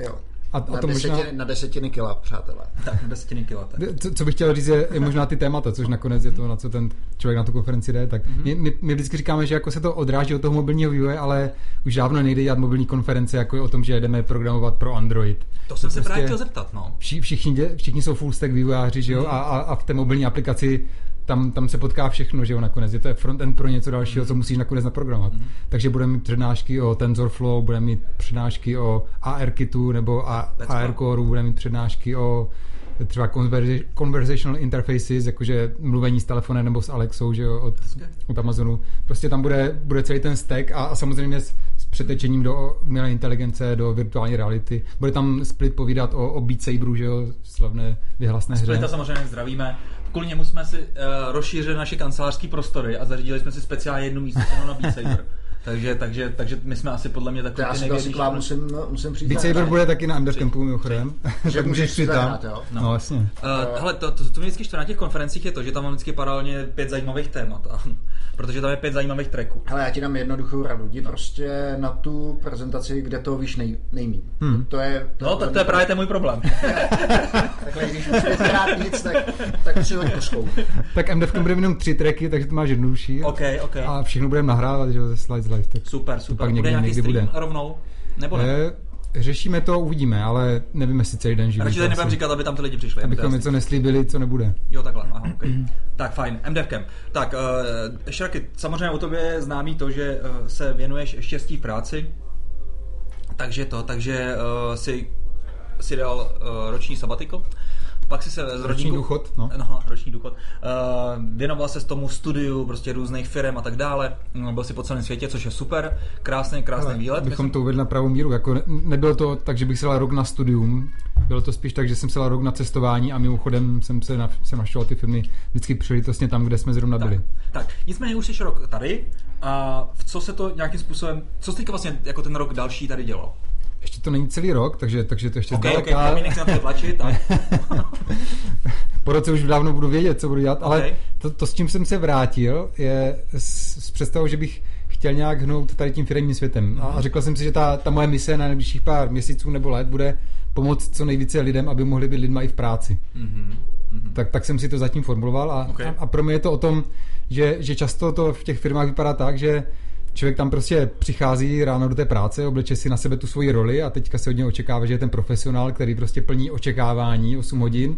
[SPEAKER 1] Jo.
[SPEAKER 3] A, a
[SPEAKER 1] Na,
[SPEAKER 3] to možná,
[SPEAKER 1] desetiny, na desetiny kila, přátelé.
[SPEAKER 2] Tak, desetiny kilo. Tak.
[SPEAKER 3] co, co bych chtěl říct, je, je možná ty témata, což nakonec je to, na co ten člověk na tu konferenci jde. Tak
[SPEAKER 2] Mhm.
[SPEAKER 3] my, my, my, vždycky říkáme, že jako se to odráží od toho mobilního vývoje, ale už dávno nejde dělat mobilní konference jako je o tom, že jdeme programovat pro Android.
[SPEAKER 2] To jsem se
[SPEAKER 3] prostě-
[SPEAKER 2] právě chtěl zeptat, no.
[SPEAKER 3] Vši, všichni, všichni jsou full stack vývojáři, že jo, a, a, a v té mobilní aplikaci tam, tam se potká všechno, že jo, nakonec. Je to frontend pro něco dalšího, co musíš nakonec naprogramovat. Takže budeme mít přednášky o TensorFlow, budeme mít přednášky o AR Kitu nebo a. AR Coreu, budeme mít přednášky o třeba conversa- conversational interfaces, jakože mluvení s telefonem nebo s Alexou, že jo, od, od Amazonu. Prostě tam bude, bude celý ten stack a, a samozřejmě s, s přetečením do umělé inteligence, do virtuální reality. Bude tam Split povídat o, o Beat Saberu, že jo, slavné vyhlasné hře.
[SPEAKER 2] Splita samozřejmě zdravíme. Kvůli němu jsme si uh, rozšířili naše kancelářské prostory a zařídili jsme si speciálně jednu místo na Beat Saber. Takže, takže, takže my jsme asi podle mě takový
[SPEAKER 1] já
[SPEAKER 2] ty
[SPEAKER 1] si to asi k vám
[SPEAKER 2] největší.
[SPEAKER 1] musím, musím přijít.
[SPEAKER 3] Beat. Saber bude taky na Undercampu mimochodem.
[SPEAKER 1] Že
[SPEAKER 3] tak můžeš přijít tam.
[SPEAKER 1] jo?
[SPEAKER 3] No, no jasně.
[SPEAKER 2] Uh, hele, to, to, to mě vždycky štve na těch konferencích je to, že tam mám vždycky paralelně pět zajímavých témat. A, protože tam je pět zajímavých tracků.
[SPEAKER 1] Hele, já ti dám jednoduchou radu. Jdi prostě na tu prezentaci, kde to víš nej, nejmín.
[SPEAKER 3] Hmm.
[SPEAKER 1] To je... To
[SPEAKER 2] No, tak to je právě ten můj problém.
[SPEAKER 1] Takhle, když už pětkrát nic, tak, tak si hoď koskou.
[SPEAKER 3] Tak MDF bude jenom tři tracky, takže to máš jednodušší.
[SPEAKER 2] OK, OK.
[SPEAKER 3] A všechno budeme nahrávat, že jo, ze Slides Live. Tak
[SPEAKER 2] Super,
[SPEAKER 3] pak
[SPEAKER 2] super.
[SPEAKER 3] někdy-
[SPEAKER 2] Bude nějaký
[SPEAKER 3] někdy
[SPEAKER 2] stream
[SPEAKER 3] bude.
[SPEAKER 2] rovnou? Nebo ne?
[SPEAKER 3] Eh, Řešíme to, uvidíme, ale nevím, jestli celý den živý.
[SPEAKER 2] Radši tady
[SPEAKER 3] to
[SPEAKER 2] nebudem
[SPEAKER 3] asi.
[SPEAKER 2] říkat, aby tam ty lidi přišli.
[SPEAKER 3] Abychom něco neslíbili, co nebude.
[SPEAKER 2] Jo, takhle, aha, okay. Tak fajn, MDFkem. Tak, uh, Šraky, samozřejmě o tobě je známý to, že uh, se věnuješ štěstí v práci, takže to, takže uh, si, si dal uh, roční sabbatical, pak si se z
[SPEAKER 3] Roční důchod, no.
[SPEAKER 2] no roční důchod. Uh, věnoval se tomu studiu, prostě různých firm a tak dále. Mm, Byl si po celém světě, což je super. Krásný, krásný
[SPEAKER 3] Ale
[SPEAKER 2] výlet.
[SPEAKER 3] Abychom
[SPEAKER 2] myslím.
[SPEAKER 3] to uvedli na pravou míru. Jako ne, nebylo to tak, že bych se dal rok na studium. Bylo to spíš tak, že jsem se dal rok na cestování a mimochodem jsem se, nav, jsem navštěvoval ty filmy vždycky příležitostně tam, kde jsme zrovna byli.
[SPEAKER 2] Tak, tak, nicméně už jsi rok tady a v co se to nějakým způsobem, co jsi teďka vlastně jako ten rok další tady dělal?
[SPEAKER 3] Ještě to není celý rok, takže, takže to ještě
[SPEAKER 2] Ok, ok,
[SPEAKER 3] zdaleka.
[SPEAKER 2] promiň, nechci na to tlačit,
[SPEAKER 3] po roce už dávno budu vědět, co budu dělat, ale
[SPEAKER 2] Ok.
[SPEAKER 3] to, to, s čím jsem se vrátil, je s, s představou, že bych chtěl nějak hnout tady tím firmním světem. A, a řekl jsem si, že ta, ta moje mise na nejbližších pár měsíců nebo let bude pomoct co nejvíce lidem, aby mohli být lidma i v práci.
[SPEAKER 2] Mhm, mhm.
[SPEAKER 3] Tak, tak jsem si to zatím formuloval a,
[SPEAKER 2] Ok.
[SPEAKER 3] a, a pro mě je to o tom, že, že často to v těch firmách vypadá tak, že člověk tam prostě přichází ráno do té práce, obleče si na sebe tu svoji roli a teďka se od něj očekává, že je ten profesionál, který prostě plní očekávání 8 hodin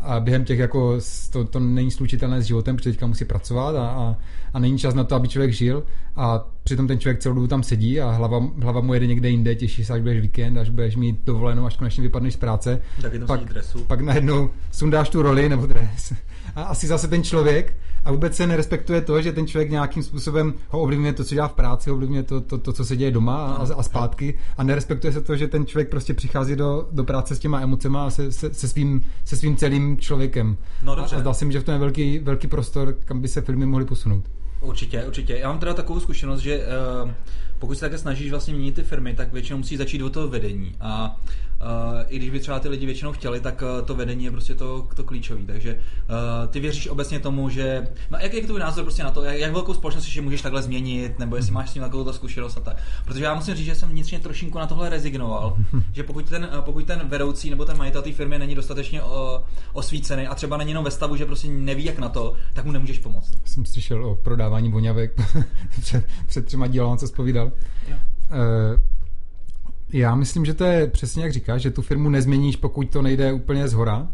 [SPEAKER 3] a během těch jako to, to není slučitelné s životem, protože teďka musí pracovat a, a, a není čas na to, aby člověk žil a přitom ten člověk celou dobu tam sedí a hlava, hlava mu jede někde jinde, těší se, až budeš víkend, až budeš mít dovolenou, až konečně vypadneš z práce.
[SPEAKER 2] Tam sedí dresu.
[SPEAKER 3] pak najednou sundáš tu roli nebo dres a asi zase ten člověk a vůbec se nerespektuje to, že ten člověk nějakým způsobem ho ovlivňuje to, co dělá v práci, ovlivňuje to, to, to co se děje doma a, a zpátky a nerespektuje se to, že ten člověk prostě přichází do, do práce s těma emocema a se, se, se, svým, se svým celým člověkem.
[SPEAKER 2] No,
[SPEAKER 3] a,
[SPEAKER 2] dobře.
[SPEAKER 3] a zdá se mi, že v tom je velký, velký prostor, kam by se filmy mohly posunout.
[SPEAKER 2] Určitě, určitě. Já mám teda takovou zkušenost, že uh, pokud se také snažíš vlastně měnit ty firmy, tak většinou musí začít od toho vedení. A i když by třeba ty lidi většinou chtěli, tak uh, to vedení je prostě to, to klíčové. Takže uh, ty věříš obecně tomu, že. No, jaký je tvůj názor prostě na to, jak, jak velkou společnost že můžeš takhle změnit, nebo jestli máš s tím takovou zkušenost a tak. Protože já musím říct, že jsem vnitřně trošinku na tohle rezignoval, že pokud ten, pokud ten vedoucí nebo ten majitel té firmy není dostatečně osvícený a třeba není jenom ve stavu, že prostě neví jak na to, tak mu nemůžeš pomoct.
[SPEAKER 3] Jsem slyšel o prodávání voňavek před, před třema on se zpovídal.
[SPEAKER 2] Jo.
[SPEAKER 3] Eh, Já myslím, že to je přesně jak říkáš, že tu firmu nezměníš, pokud to nejde úplně z hora.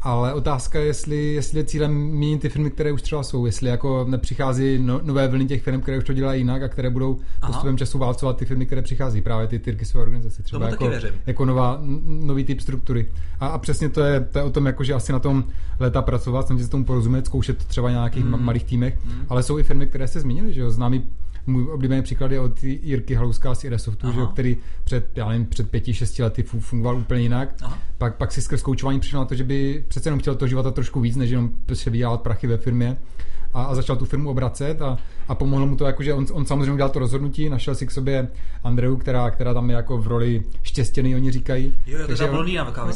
[SPEAKER 3] Ale otázka je, jestli, jestli je cílem měnit ty firmy, které už třeba jsou, jestli jako nepřichází no, nové vlny těch firm, které už to dělají jinak a které budou
[SPEAKER 2] Aha.
[SPEAKER 3] postupem času válcovat ty firmy, které přichází, právě ty tyrky své organizace, třeba
[SPEAKER 2] Tomu
[SPEAKER 3] jako, jako nová, nový typ struktury. A, a přesně to je, to je o tom, jako, že asi na tom léta pracovat, snažit se tomu porozumět, zkoušet to třeba nějakých
[SPEAKER 2] Mm.
[SPEAKER 3] malých týmech,
[SPEAKER 2] mm.
[SPEAKER 3] ale jsou i firmy, které se změnily, že jo, známý můj oblíbený příklad je od Jirky Halouska z Iresoftu, že který před, já nevím, před pěti, šesti lety fu- fungoval úplně jinak.
[SPEAKER 2] Aha.
[SPEAKER 3] Pak, pak si skrz koučování přišel na to, že by přece jenom chtěl to života trošku víc, než jenom prostě vydělat prachy ve firmě. A, a začal tu firmu obracet a, a pomohlo mu to, jako, že on, on samozřejmě udělal to rozhodnutí, našel si k sobě Andreu, která, která tam je jako v roli štěstěný, oni říkají.
[SPEAKER 2] Jo, jo, to je ta
[SPEAKER 3] on-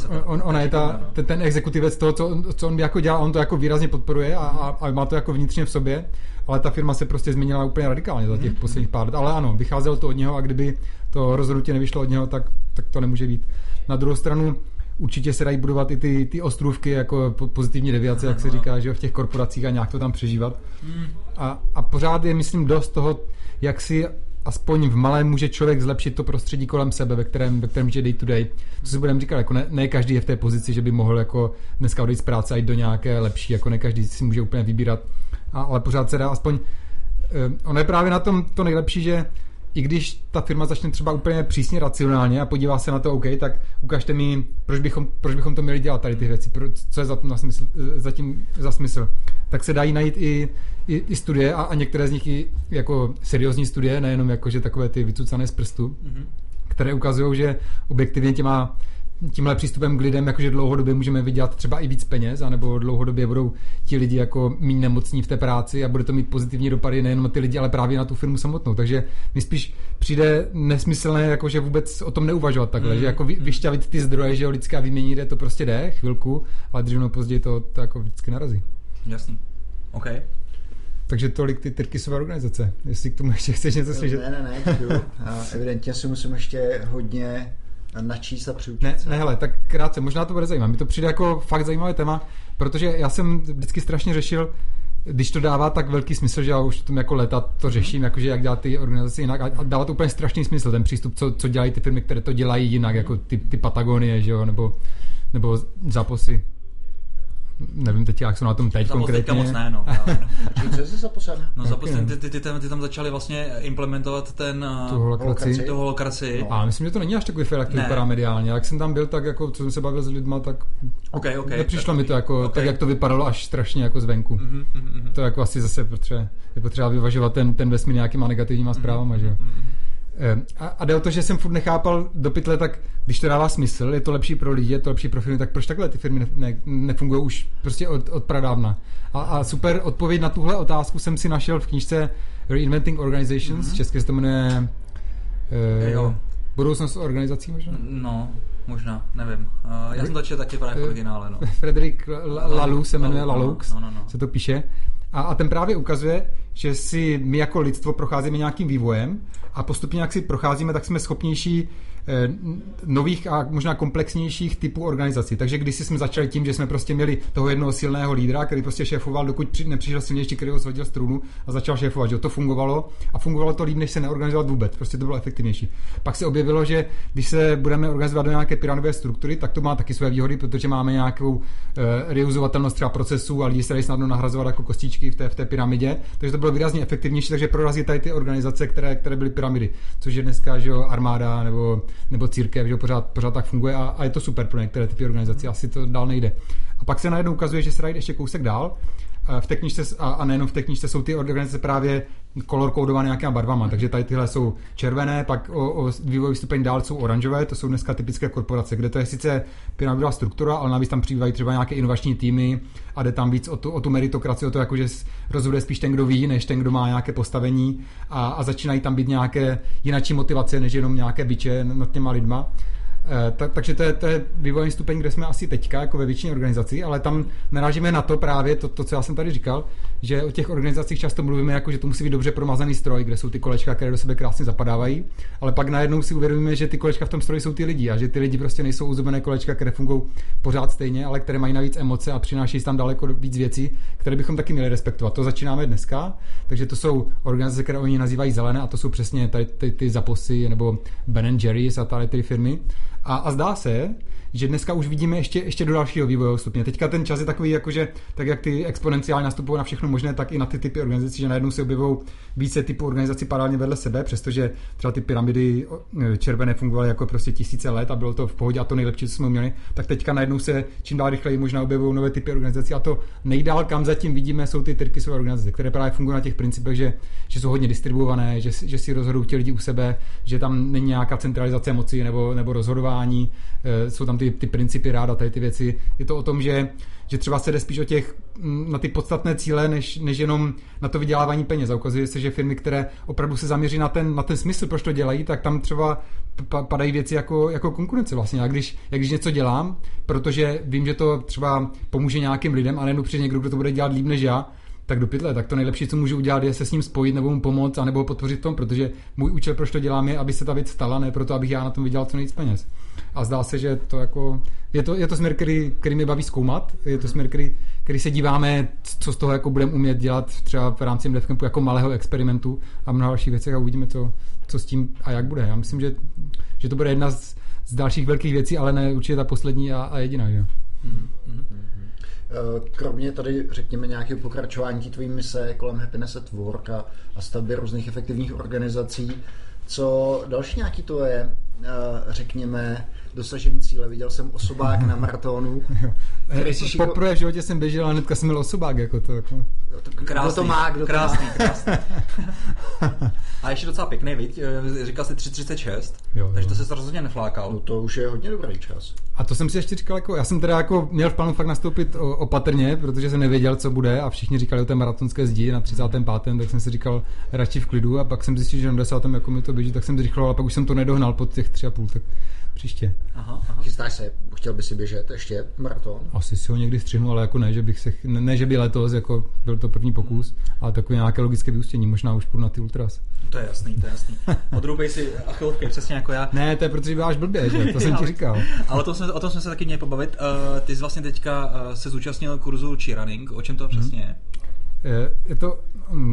[SPEAKER 3] on, on, ona je ta,
[SPEAKER 2] No.
[SPEAKER 3] ten, ten exekutivec toho, co, on- co on by jako dělal, on to jako výrazně podporuje a, a, a má to jako vnitřně v sobě, ale ta firma se prostě změnila úplně radikálně za těch
[SPEAKER 2] Mhm.
[SPEAKER 3] posledních pár let. Ale ano, vycházelo to od něho a kdyby to rozhodnutí nevyšlo od něho, tak, tak to nemůže být. Na druhou stranu určitě se dají budovat i ty, ty ostrůvky jako po- pozitivní deviace, jak se říká, že v těch korporacích a nějak to tam přežívat.
[SPEAKER 2] Hmm.
[SPEAKER 3] A, a pořád je, myslím, dost toho, jak si aspoň v malém může člověk zlepšit to prostředí kolem sebe, ve kterém, ve kterém žije day to day. Co si budeme říkat, jako ne, ne, každý je v té pozici, že by mohl jako dneska odejít z práce a jít do nějaké lepší, jako ne každý si může úplně vybírat, a, ale pořád se dá aspoň, eh, ono je právě na tom to nejlepší, že i když ta firma začne třeba úplně přísně racionálně a podívá se na to, OK, tak ukažte mi, proč bychom, proč bychom to měli dělat tady ty věci, pro, co je za, to na smysl, eh, za tím za smysl. Tak se dají najít i, i, i studie a, a některé z nich i jako seriózní studie, nejenom jako, že takové ty vycucané z prstu,
[SPEAKER 2] Mhm.
[SPEAKER 3] které ukazují, že objektivně těma tímhle přístupem k lidem, jakože dlouhodobě můžeme vydělat třeba i víc peněz, anebo dlouhodobě budou ti lidi jako méně nemocní v té práci a bude to mít pozitivní dopady nejen na ty lidi, ale právě na tu firmu samotnou. Takže mi spíš přijde nesmyslné, jakože vůbec o tom neuvažovat takhle, mm. že jako vy, vyšťavit ty zdroje, že jo, lidská vymění jde, to prostě jde chvilku, ale dřív nebo později to, to jako vždycky narazí.
[SPEAKER 2] Jasný. OK.
[SPEAKER 3] Takže tolik ty Tyrkisové organizace. Jestli k tomu ještě chceš něco slyšet.
[SPEAKER 1] Ne, ne, ne. A evidentně si musím ještě hodně načíst a přiučit
[SPEAKER 3] Ne, ne, hele, tak krátce, možná to bude zajímavé. Mi to přijde jako fakt zajímavé téma, protože já jsem vždycky strašně řešil, když to dává tak velký smysl, že já už tom jako leta to řeším, jakože jak dělat ty organizace jinak a dává to úplně strašný smysl, ten přístup, co, co dělají ty firmy, které to dělají jinak, jako ty, ty Patagonie, že jo, nebo, nebo Zaposy nevím teď, jak jsou na tom teď
[SPEAKER 2] Zapos
[SPEAKER 3] konkrétně.
[SPEAKER 2] moc ne, no.
[SPEAKER 1] Co jsi zaposem?
[SPEAKER 2] No Zapos, ty, ty, ty, ty, ty, tam začali vlastně implementovat ten...
[SPEAKER 3] Tu holokracii.
[SPEAKER 2] Tu holokracii.
[SPEAKER 3] No. A myslím, že to není až takový fér, jak to vypadá mediálně. Jak jsem tam byl, tak jako, co jsem se bavil s lidma, tak
[SPEAKER 2] okay, okay,
[SPEAKER 3] nepřišlo mi to jako, okay. tak jak to vypadalo až strašně jako zvenku. Mm-hmm, mm-hmm. To jako asi zase potřeba, je potřeba vyvažovat ten, ten vesmír nějakýma negativníma zprávama, mm-hmm, že jo. Mm-hmm. A, a jde o to, že jsem furt nechápal do pytle, tak když to dává smysl, je to lepší pro lidi, je to lepší pro firmy, tak proč takhle ty firmy ne, ne, nefungují už prostě od, od pradávna. A, a super odpověď na tuhle otázku jsem si našel v knížce Reinventing Organizations, mm-hmm. české se to jmenuje uh, Budoucnost organizací možná?
[SPEAKER 2] No, možná, nevím. Uh, já jsem to četl taky právě v originále. No.
[SPEAKER 3] Frederick Laloux se jmenuje Laloux, no, no, no. se to píše. A, a ten právě ukazuje, že si my jako lidstvo procházíme nějakým vývojem a postupně jak si procházíme, tak jsme schopnější nových a možná komplexnějších typů organizací. Takže když jsme začali tím, že jsme prostě měli toho jednoho silného lídra, který prostě šéfoval, dokud nepřišel silnější, který ho shodil z trůnu a začal šéfovat. Že to fungovalo a fungovalo to líp, než se neorganizovat vůbec. Prostě to bylo efektivnější. Pak se objevilo, že když se budeme organizovat do nějaké pyramidové struktury, tak to má taky své výhody, protože máme nějakou uh, reuzovatelnost třeba procesů a lidi se dají snadno nahrazovat jako kostičky v té, v té pyramidě. Takže to bylo výrazně efektivnější, takže prorazí tady ty organizace, které, které byly pyramidy, což je dneska že jo, armáda nebo nebo církev, že pořád, pořád tak funguje a, a, je to super pro některé typy organizací, asi to dál nejde. A pak se najednou ukazuje, že se dají ještě kousek dál, v té knižce, a, a nejenom v té knižce, jsou ty organizace právě color kódované nějakýma barvama, takže tady tyhle jsou červené, pak o, o vývojový stupeň dál jsou oranžové, to jsou dneska typické korporace, kde to je sice pyramidová struktura, ale navíc tam přibývají třeba nějaké inovační týmy a jde tam víc o tu, o tu meritokracii, o to, jako, že rozhoduje spíš ten, kdo ví, než ten, kdo má nějaké postavení a, a začínají tam být nějaké jinačí motivace, než jenom nějaké biče nad těma lidma. Eh, tak, takže to je, to je vývojový stupeň, kde jsme asi teďka, jako ve většině organizací, ale tam narážíme na to právě, to, to, co já jsem tady říkal, že o těch organizacích často mluvíme jako, že to musí být dobře promazaný stroj, kde jsou ty kolečka, které do sebe krásně zapadávají, ale pak najednou si uvědomíme, že ty kolečka v tom stroji jsou ty lidi a že ty lidi prostě nejsou uzubené kolečka, které fungují pořád stejně, ale které mají navíc emoce a přinášejí tam daleko víc věcí, které bychom taky měli respektovat. To začínáme dneska, takže to jsou organizace, které oni nazývají zelené a to jsou přesně tady ty, ty zaposy nebo Ben Jerry's a tady ty firmy. A, a zdá se, že dneska už vidíme ještě, ještě do dalšího vývojového stupně. Teďka ten čas je takový, jakože tak jak ty exponenciálně nastupují na všechno možné, tak i na ty typy organizací, že najednou se objevují více typů organizací paralelně vedle sebe, přestože třeba ty pyramidy červené fungovaly jako prostě tisíce let a bylo to v pohodě a to nejlepší, co jsme měli, tak teďka najednou se čím dál rychleji možná objevují nové typy organizací a to nejdál, kam zatím vidíme, jsou ty Tyrkisové organizace, které právě fungují na těch principech, že, že jsou hodně distribuované, že, že si rozhodují ti lidi u sebe, že tam není nějaká centralizace moci nebo, nebo rozhodování, e, jsou tam ty, ty principy ráda, tady ty věci. Je to o tom, že, že třeba se jde spíš o těch, mm, na ty podstatné cíle, než, než jenom na to vydělávání peněz. A ukazuje se, že firmy, které opravdu se zaměří na ten, na ten smysl, proč to dělají, tak tam třeba padají věci jako, jako konkurence vlastně. A když, jak když něco dělám, protože vím, že to třeba pomůže nějakým lidem a nejenom přijde někdo, kdo to bude dělat líp než já, tak do pytle, tak to nejlepší, co můžu udělat, je se s ním spojit nebo mu pomoct, anebo ho podpořit v tom, protože můj účel, proč to dělám, je, aby se ta věc stala, ne proto, abych já na tom vydělal co nejvíc peněz. A zdá se, že to jako, je to, je to směr, který, který mě baví zkoumat, je to směr, který, který se díváme, co z toho jako budeme umět dělat třeba v rámci DevCampu jako malého experimentu a mnoha dalších věcech a uvidíme, co, co s tím a jak bude. Já myslím, že, že to bude jedna z, z dalších velkých věcí, ale ne určitě ta poslední a, a jediná. Že? Mm-hmm.
[SPEAKER 1] Kromě tady, řekněme, nějakého pokračování té tvojí mise kolem Happiness at Work a, a stavby různých efektivních organizací, co další nějaký to je, eh, řekněme, dosažení cíle. Viděl jsem osobák na maratonu.
[SPEAKER 3] Poprvé v životě jsem běžel a hnedka jsem měl osobák. Jako to, jako.
[SPEAKER 2] Krásný,
[SPEAKER 1] kdo to má, kdo
[SPEAKER 2] krásný,
[SPEAKER 1] to má.
[SPEAKER 2] krásný. A ještě docela pěkný, viď? Eh, Říkal jsi 3.36,
[SPEAKER 3] Jo, jo.
[SPEAKER 2] takže to se rozhodně neflákal.
[SPEAKER 1] No to už je hodně dobrý čas.
[SPEAKER 3] A to jsem si ještě říkal, jako, já jsem teda jako měl v plánu fakt nastoupit o- opatrně, protože jsem nevěděl, co bude a všichni říkali o té maratonské zdi na 35. tak jsem si říkal radši v klidu a pak jsem zjistil, že na 10. jako mi to běží, tak jsem zrychloval a pak už jsem to nedohnal pod těch 3,5, tak příště.
[SPEAKER 2] Aha, aha.
[SPEAKER 1] Chystáš se, chtěl by si běžet ještě maraton?
[SPEAKER 3] Asi si ho někdy střihnu, ale jako ne, že bych se, ne, ne že by letos, jako byl to první pokus, ale takové nějaké logické vyústění, možná už půjdu na ty ultras.
[SPEAKER 2] To je jasný, to je jasný. Odrubej si achilovky, přesně jako já.
[SPEAKER 3] Ne, to je protože býváš blbě, že? To jsem ti říkal.
[SPEAKER 2] Ale o tom jsme, o tom jsme se taky měli pobavit. Uh, ty jsi vlastně teďka uh, se zúčastnil kurzu Chi Running. O čem to přesně je?
[SPEAKER 3] Eh, Je to,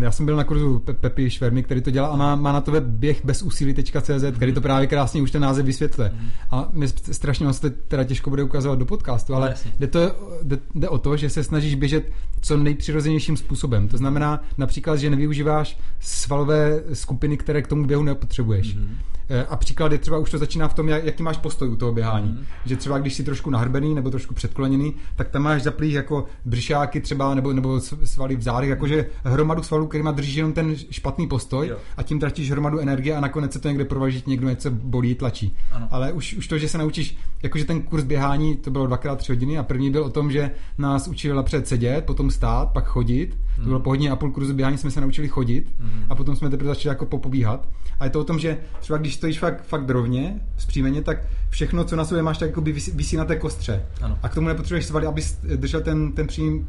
[SPEAKER 3] já jsem byl na kurzu Pe- Pepi Švermy, který to dělá a má, má na to web běh bez úsilí.cz, který to právě krásně už ten název vysvětluje. A mě st- strašně moc to teda těžko bude ukazovat do podcastu, ale jde, to, jde, jde o to, že se snažíš běžet co nejpřirozenějším způsobem. To znamená například, že nevyužíváš svalové skupiny, které k tomu běhu nepotřebuješ. Eh, A příklad je třeba už to začíná v tom, jak- jaký máš postoj u toho běhání.
[SPEAKER 2] Mhm.
[SPEAKER 3] Že třeba když jsi trošku nahrbený nebo trošku předkloněný, tak tam máš zaplých jako břišáky třeba nebo, nebo svaly v zádech, jakože hromadu svalů, kterýma držíš jenom ten špatný postoj
[SPEAKER 2] Jo.
[SPEAKER 3] a tím tratíš hromadu energie a nakonec se to někde provaží, někdo něco bolí, tlačí.
[SPEAKER 2] Ano.
[SPEAKER 3] Ale už, už to, že se naučíš, jakože ten kurz běhání, to bylo dvakrát tři hodiny a první byl o tom, že nás učil napřed sedět, potom stát, pak chodit. To bylo po hodině a půl kurzu běhání jsme se naučili chodit a potom jsme teprve začali jako popobíhat. A je to o tom, že třeba když stojíš fakt, fakt rovně, zpříjmeně, tak všechno, co na sobě máš, tak jako by visí, visí na té kostře.
[SPEAKER 2] Ano.
[SPEAKER 3] A k tomu nepotřebuješ svaly, abys držel ten, ten přím,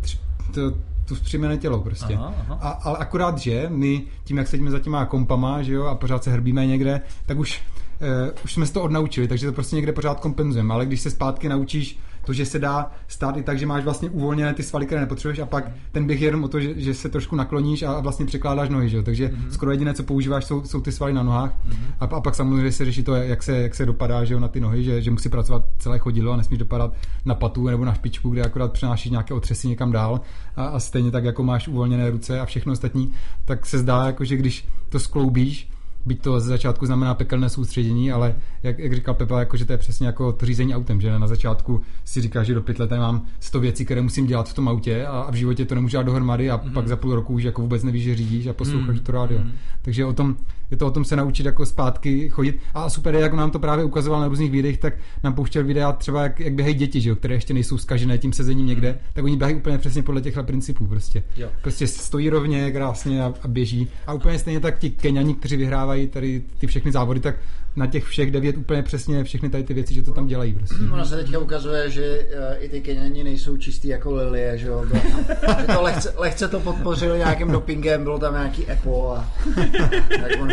[SPEAKER 3] to, tu zpříjmené tělo prostě.
[SPEAKER 2] Aha, aha.
[SPEAKER 3] A, ale akorát, že my tím, jak sedíme za těma kompama, že jo, a pořád se hrbíme někde, tak už, uh, už jsme se to odnaučili, takže to prostě někde pořád kompenzujeme. Ale když se zpátky naučíš to, že se dá stát i tak, že máš vlastně uvolněné ty svaly, které nepotřebuješ a pak ten běh je jenom o to, že, že se trošku nakloníš a vlastně překládáš nohy, že jo? takže mm-hmm. skoro jediné, co používáš, jsou, jsou ty svaly na nohách mm-hmm. a, a, pak samozřejmě se řeší to, jak se, jak se dopadá že jo, na ty nohy, že, že musí pracovat celé chodidlo a nesmíš dopadat na patu nebo na špičku, kde akorát přenášíš nějaké otřesy někam dál a, a stejně tak, jako máš uvolněné ruce a všechno ostatní, tak se zdá, jako, že když to skloubíš, byť to ze začátku znamená pekelné soustředění, ale jak, jak říkal Pepa, jako, že to je přesně jako to řízení autem, že na začátku si říká, že do pět let tady mám 100 věcí, které musím dělat v tom autě a, a v životě to nemůžu dát dohromady a mm-hmm. pak za půl roku už jako vůbec nevíš, že řídíš a posloucháš
[SPEAKER 2] Mhm.
[SPEAKER 3] to rádio.
[SPEAKER 2] Mhm.
[SPEAKER 3] Takže o tom, je to o tom se naučit jako zpátky chodit. A super je, jak nám to právě ukazoval na různých videích, tak nám pouštěl videa třeba, jak, jak běhají děti, že jo, které ještě nejsou zkažené tím sezením někde, tak oni běhají úplně přesně podle těchto principů prostě.
[SPEAKER 2] Jo.
[SPEAKER 3] Prostě stojí rovně, krásně a, a běží. A úplně stejně tak ti Keňani, kteří vyhrávají tady ty všechny závody, tak na těch všech devět úplně přesně všechny tady ty věci, že to tam dělají prostě.
[SPEAKER 1] Ono se teďka ukazuje, že eh, i ty Keňani nejsou čistý jako lilie, že jo. Že to lehce, lehce to podpořili nějakým dopingem, bylo tam nějaký Apple a tak on,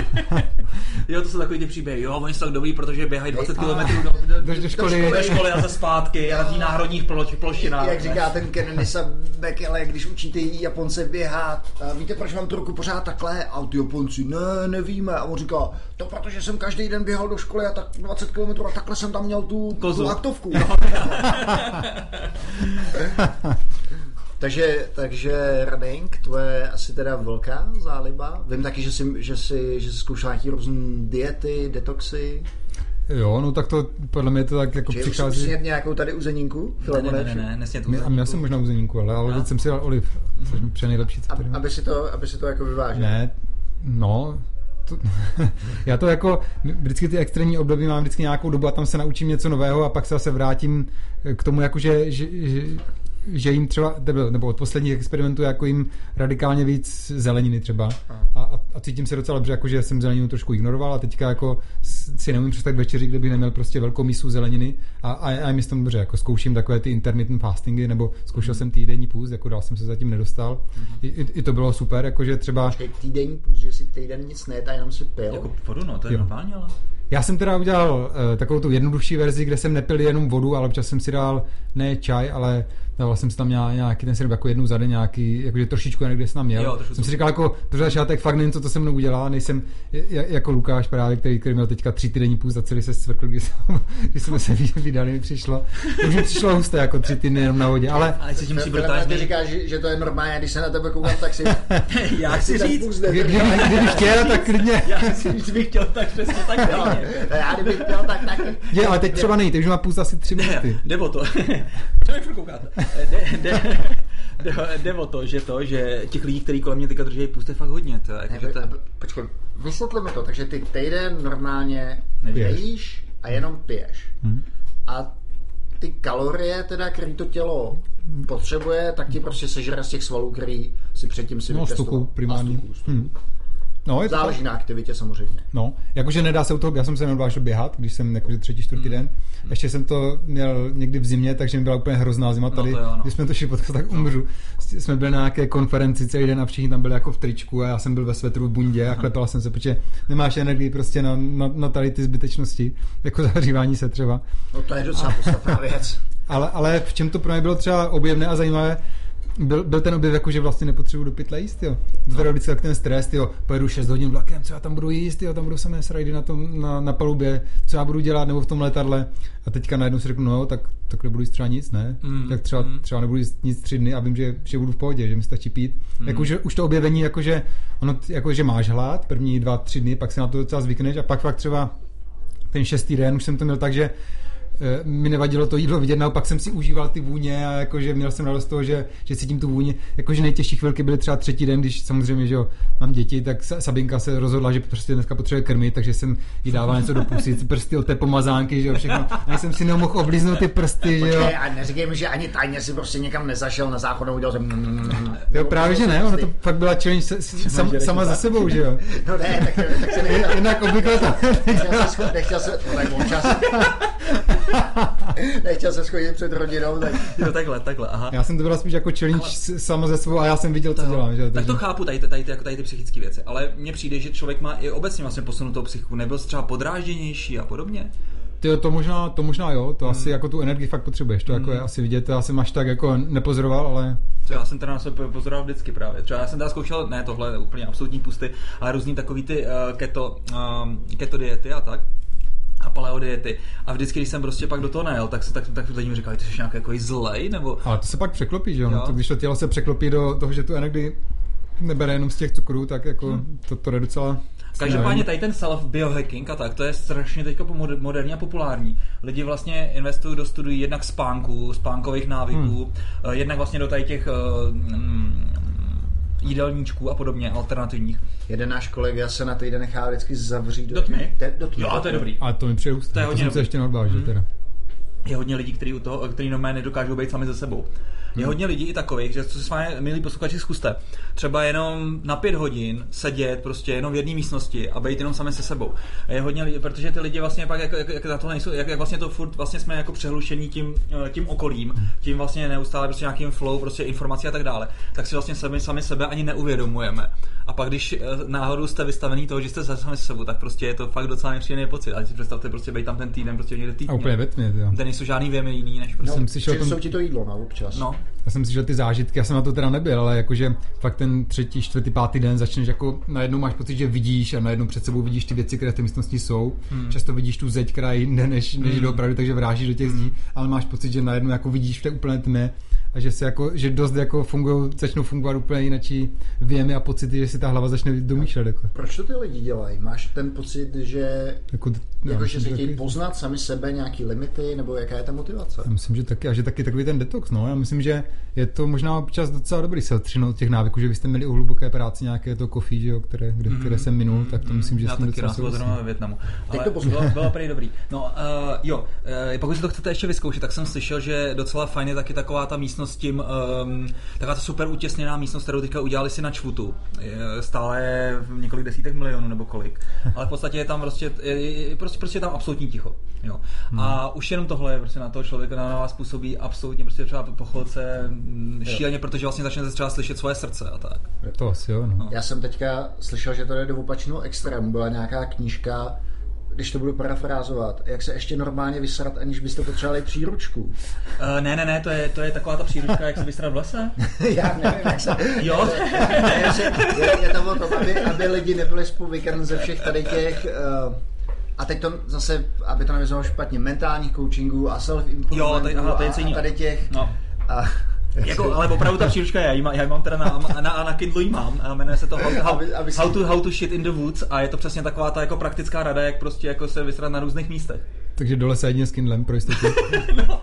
[SPEAKER 2] Jo, to jsou takový ty příběhy. Jo, oni jsou tak dobrý, protože běhají 20
[SPEAKER 1] A.
[SPEAKER 2] km do, do,
[SPEAKER 3] Jdeš do školy.
[SPEAKER 2] do školy a ze zpátky a na národních ploš, plošinách.
[SPEAKER 1] jak říká ten Kenenisa Bekele, když učí ty Japonce běhat, a víte, proč mám tu ruku pořád takhle? A ty Japonci, ne, nevíme. A on říká, to protože jsem každý den běhal do školy a tak 20 km a takhle jsem tam měl tu,
[SPEAKER 2] Kozu.
[SPEAKER 1] tu aktovku. takže, takže running, to je asi teda velká záliba. Vím taky, že jsi, že jsi, že jsi zkoušel nějaký různé diety, detoxy.
[SPEAKER 3] Jo, no tak to podle mě to tak jako
[SPEAKER 1] Že už
[SPEAKER 3] přichází.
[SPEAKER 1] snět nějakou tady uzeninku?
[SPEAKER 2] Ne, ne, ne, ne, ne, nesně to.
[SPEAKER 3] Mě- A měl jsem možná uzeninku, ale, ale teď jsem si dal oliv, což mi přijde nejlepší, mám.
[SPEAKER 1] aby si to, aby si to jako vyvážil.
[SPEAKER 3] Ne, no, to, já to jako, vždycky ty extrémní období mám vždycky nějakou dobu a tam se naučím něco nového a pak se zase vrátím k tomu, jako že, že, že že jim třeba, nebo, nebo od posledních experimentů jako jim radikálně víc zeleniny třeba a, a, a cítím se docela dobře, jako že jsem zeleninu trošku ignoroval a teďka jako si neumím představit večeři, kde bych neměl prostě velkou mísu zeleniny a, a, a mi s tom dobře, jako zkouším takové ty intermittent fastingy, nebo zkoušel jsem týdenní půst, jako dál jsem se zatím nedostal. I, i, I to bylo super, jakože třeba
[SPEAKER 1] Počkej, týdenní půst, že si týden nic ne, a jenom si pil.
[SPEAKER 2] Jako vodu, no, to je
[SPEAKER 3] Jo.
[SPEAKER 2] normální, ale...
[SPEAKER 3] Já jsem teda udělal uh, takovou tu jednodušší verzi, kde jsem nepil jenom vodu, ale občas jsem si dal ne čaj, ale dával jsem si tam nějak, nějaký ten syrup jako jednou za den, nějaký, jakože trošičku někde jsem tam měl.
[SPEAKER 2] Jo,
[SPEAKER 3] jsem si
[SPEAKER 2] to-
[SPEAKER 3] říkal jako, pro začátek fakt nevím, co to se mnou udělá, nejsem j- jako Lukáš právě, který, který měl teďka tři týdenní půst a celý se svrkl, když, jsem, když jsme se vydali, mi přišlo. Už mi přišlo husté, jako tři týdny jenom na vodě, ale
[SPEAKER 2] Ale si tím musí
[SPEAKER 1] Filip,
[SPEAKER 2] brutálně
[SPEAKER 1] ty říkáš, že, že to je normální, když se na tebe koukám, tak si,
[SPEAKER 2] Já chci
[SPEAKER 1] si
[SPEAKER 2] říct,
[SPEAKER 1] půst
[SPEAKER 3] kdy-
[SPEAKER 1] nedržel.
[SPEAKER 3] kdyby, kdyby chtěl, tak klidně.
[SPEAKER 2] já si říct, bych chtěl tak přesně tak stejně.
[SPEAKER 1] Já kdybych chtěl, tak taky.
[SPEAKER 3] Je, ale teď třeba není, teď už má půst asi tři minuty.
[SPEAKER 2] Jde o to. Co mi koukáte? Jde, jde, jde, jde o to, že to, že těch lidí, kteří kolem mě teďka drží pust, je fakt hodně. To, jako, že to,
[SPEAKER 1] Ne, Počkej, vysvětli mi to. Takže ty týden normálně nejíš a jenom piješ. A ty kalorie, teda, který to tělo potřebuje, tak ti prostě sežere z těch svalů, který si předtím si
[SPEAKER 3] No,
[SPEAKER 1] vytestoval.
[SPEAKER 3] primárně.
[SPEAKER 1] A stuku, stuku.
[SPEAKER 3] Hm. No, je to
[SPEAKER 1] Záleží
[SPEAKER 3] tak.
[SPEAKER 1] na aktivitě samozřejmě.
[SPEAKER 3] No, jakože nedá se u toho, já jsem se neodvážil běhat, když jsem jakože třetí, čtvrtý den. Ještě jsem to měl někdy v zimě, takže mi byla úplně hrozná zima tady.
[SPEAKER 2] to jo, no.
[SPEAKER 3] Když jsme to šli potkat, tak umřu. Jsme byli na nějaké konferenci celý den a všichni tam byli jako v tričku a já jsem byl ve svetru v bundě a klepal jsem se, protože nemáš energii prostě na, na, na tady ty zbytečnosti, jako zahřívání se třeba.
[SPEAKER 1] No to je docela podstatná věc.
[SPEAKER 3] Ale, ale v čem to pro mě bylo třeba objevné a zajímavé, byl, byl ten objev jako, že vlastně nepotřebuji do pytle jíst, jo. To teda vždycky tak ten stres, jo. Pojedu 6 hodin vlakem, co já tam budu jíst, jo, tam budou samé srajdy na, tom, na, na palubě, co já budu dělat, nebo v tom letadle. A teďka najednou si řeknu, no, tak, tak nebudu jíst třeba nic, ne?
[SPEAKER 2] Mm,
[SPEAKER 3] tak třeba,
[SPEAKER 2] mm.
[SPEAKER 3] třeba nebudu jíst nic tři dny a vím, že, že budu v pohodě, že mi stačí pít.
[SPEAKER 2] Mm.
[SPEAKER 3] Jako, že už to objevení, jakože, ono, t- jako, že máš hlad, první dva, tři dny, pak se na to docela zvykneš a pak fakt třeba ten šestý den už jsem to měl tak, že mi nevadilo to jídlo vidět, naopak jsem si užíval ty vůně a jakože měl jsem radost z toho, že, že cítím tu vůni. Jakože nejtěžší chvilky byly třeba třetí den, když samozřejmě, že jo, mám děti, tak Sa- Sabinka se rozhodla, že prostě dneska potřebuje krmit, takže jsem jí dával něco do pusy, prsty od té pomazánky, že jo, všechno. A jsem si nemohl oblíznout ty prsty, že jo.
[SPEAKER 1] Počkej, a neříkej mi, že ani tajně si prostě někam nezašel na záchod a udělal jsem...
[SPEAKER 3] Jo, právě, že ne, ono to fakt byla challenge sam, sama za sebou, že jo.
[SPEAKER 1] No ne, tak, tak se nechtěl,
[SPEAKER 3] Jinak obvykle to...
[SPEAKER 1] nechtěl se, nechtěl se, no tak občas, nechtěl se schodit před rodinou, tak
[SPEAKER 2] jo, takhle, takhle, aha.
[SPEAKER 3] Já jsem to byla spíš jako challenge s- sama ze sebou a já jsem viděl, co dělám, že.
[SPEAKER 2] Tak to chápu, tady, ty- tady, ty- jako tady ty psychické věci, ale mně přijde, že člověk má i obecně vlastně posunutou psychiku, nebyl jsi třeba podrážděnější a podobně.
[SPEAKER 3] Ty, to možná, to možná jo, to asi jako tu energii fakt potřebuješ, to jako je asi vidět, to já jsem až tak jako nepozoroval, ale
[SPEAKER 2] Co já jsem teda na sebe pozoroval vždycky právě. Třeba já jsem teda zkoušel, ne tohle úplně absolutní pusty, ale různý takový ty uh, keto, um, keto diety a tak a paleo diety. A vždycky, když jsem prostě pak do toho nejel, tak, se, tak, tak lidi mi říkali, ty jsi nějaký jako zlej, nebo
[SPEAKER 3] ale to se pak překlopí, že jo,
[SPEAKER 2] Jo.
[SPEAKER 3] no, to, když to tělo se překlopí do toho, že tu energii nebere jenom z těch cukrů, tak jako to, to je docela...
[SPEAKER 2] Každopádně tady ten self biohacking a tak, to je strašně teďka moder- moderní a populární. Lidi vlastně investují do studií jednak spánku, spánkových návyků, hmm. jednak vlastně do tady těch uh, mm, jídelníčků a podobně, alternativních.
[SPEAKER 1] jeden náš kolega se na týden nechá vždycky zavřít
[SPEAKER 2] Do tmy?
[SPEAKER 1] Te, do tmy.
[SPEAKER 2] Jo,
[SPEAKER 1] do
[SPEAKER 2] to je dobrý.
[SPEAKER 3] A to mi přijde
[SPEAKER 2] To
[SPEAKER 3] to,
[SPEAKER 2] je
[SPEAKER 3] to
[SPEAKER 2] hodně
[SPEAKER 3] jsem se ještě neodvážil
[SPEAKER 2] Mhm.
[SPEAKER 3] teda.
[SPEAKER 2] Je hodně lidí, kteří u toho, který normálně nedokážou být sami ze sebou. Je hodně lidí i takových, že to s vámi, milí posluchači, zkuste. Třeba jenom na pět hodin sedět prostě jenom v jedné místnosti a být jenom sami se sebou. Je hodně lidí, protože ty lidi vlastně pak jak, jak, jak na to nejsou, jak, jak, vlastně to furt vlastně jsme jako přehlušení tím, eh, tím okolím, tím vlastně neustále prostě nějakým flow, prostě informací a tak dále, tak si vlastně sami, sami sebe ani neuvědomujeme. A pak když eh, náhodou jste vystavený toho, že jste sami se sebou, tak prostě je to fakt docela nepříjemný pocit. A si představte prostě být tam ten týden prostě někde týdně.
[SPEAKER 3] A úplně ve tmě, jo.
[SPEAKER 2] Kde nejsou žádný věmy jiný, než prostě.
[SPEAKER 1] No,
[SPEAKER 3] jsem slyšel o tom-
[SPEAKER 1] ti to jídlo, no, občas.
[SPEAKER 2] No,
[SPEAKER 3] Já jsem slyšel ty zážitky, já jsem na to teda nebyl, ale jakože fakt ten třetí, čtvrtý, pátý den začneš jako najednou máš pocit, že vidíš a najednou před sebou vidíš ty věci, které v té místnosti jsou. Hmm. Často vidíš tu zeď, která je jinde než, než
[SPEAKER 2] Hmm.
[SPEAKER 3] doopravdy, takže vrážíš do těch zdí, ale máš pocit, že najednou jako vidíš v té úplné tmě a že se jako, že dost jako fungují, začnou fungovat úplně jinačí věmy a pocity, že si ta hlava začne domýšlet. Jako,
[SPEAKER 1] Proč to ty lidi dělají? Máš ten pocit, že
[SPEAKER 3] jako, no,
[SPEAKER 1] jako, že se chtějí
[SPEAKER 3] taky-
[SPEAKER 1] poznat sami sebe, nějaký limity, nebo jaká je ta motivace?
[SPEAKER 3] Já myslím, že taky, a že taky takový ten detox, no. Já myslím, že je to možná občas docela dobrý se odstřinout od těch návyků, že vy jste měli u hluboké práci nějaké to kofí, že jo, které, kde, které jsem minul, tak to myslím, že
[SPEAKER 2] Mhm. já
[SPEAKER 3] tím
[SPEAKER 2] taky zrovna ve Větnamu. Ale
[SPEAKER 1] to poslouchám.
[SPEAKER 2] bylo, bylo prý dobrý. No, uh, jo, uh, pokud si to chcete ještě vyzkoušet, tak jsem slyšel, že docela fajn je taky taková ta místnost s tím, um, taková ta super utěsněná místnost, kterou teďka udělali si na čvutu. Je, stále je v několik desítek milionů nebo kolik. Ale v podstatě je tam prostě, je, je, prostě, prostě je tam absolutní ticho. Jo.
[SPEAKER 3] Hmm.
[SPEAKER 2] A už jenom tohle je prostě na toho člověka na vás působí absolutně prostě třeba po chodce mm, šíleně, protože vlastně začnete třeba slyšet svoje srdce a tak.
[SPEAKER 3] To asi jo, no.
[SPEAKER 1] Já jsem teďka slyšel, že to jde do opačného extrému. Byla nějaká knížka, když to budu parafrázovat, jak se ještě normálně vysrat, aniž byste potřebovali příručku.
[SPEAKER 2] Uh, ne, ne, ne, to je, to je taková ta příručka, jak se vystrat v lese.
[SPEAKER 1] Já nevím, jak se...
[SPEAKER 2] Jo?
[SPEAKER 1] Ne, že je, je to o tom, aby, aby lidi nebyli spovykrn ze všech tady těch... Uh, a teď to zase, aby to nevyzvalo špatně, mentálních coachingů a self
[SPEAKER 2] Jo, tady- aha, je
[SPEAKER 1] a, a tady těch...
[SPEAKER 2] No.
[SPEAKER 1] A,
[SPEAKER 2] Jako, ale opravdu ta příručka je, já ji mám, já ji mám teda na, na, na Kindle ji mám, a jmenuje se to how, how,
[SPEAKER 1] Aby- aby si-
[SPEAKER 2] how, to, how to shit in the woods a je to přesně taková ta jako praktická rada, jak prostě jako se vysrat na různých místech.
[SPEAKER 3] Takže dole se jedině s Kindlem pro jistotu.
[SPEAKER 2] No.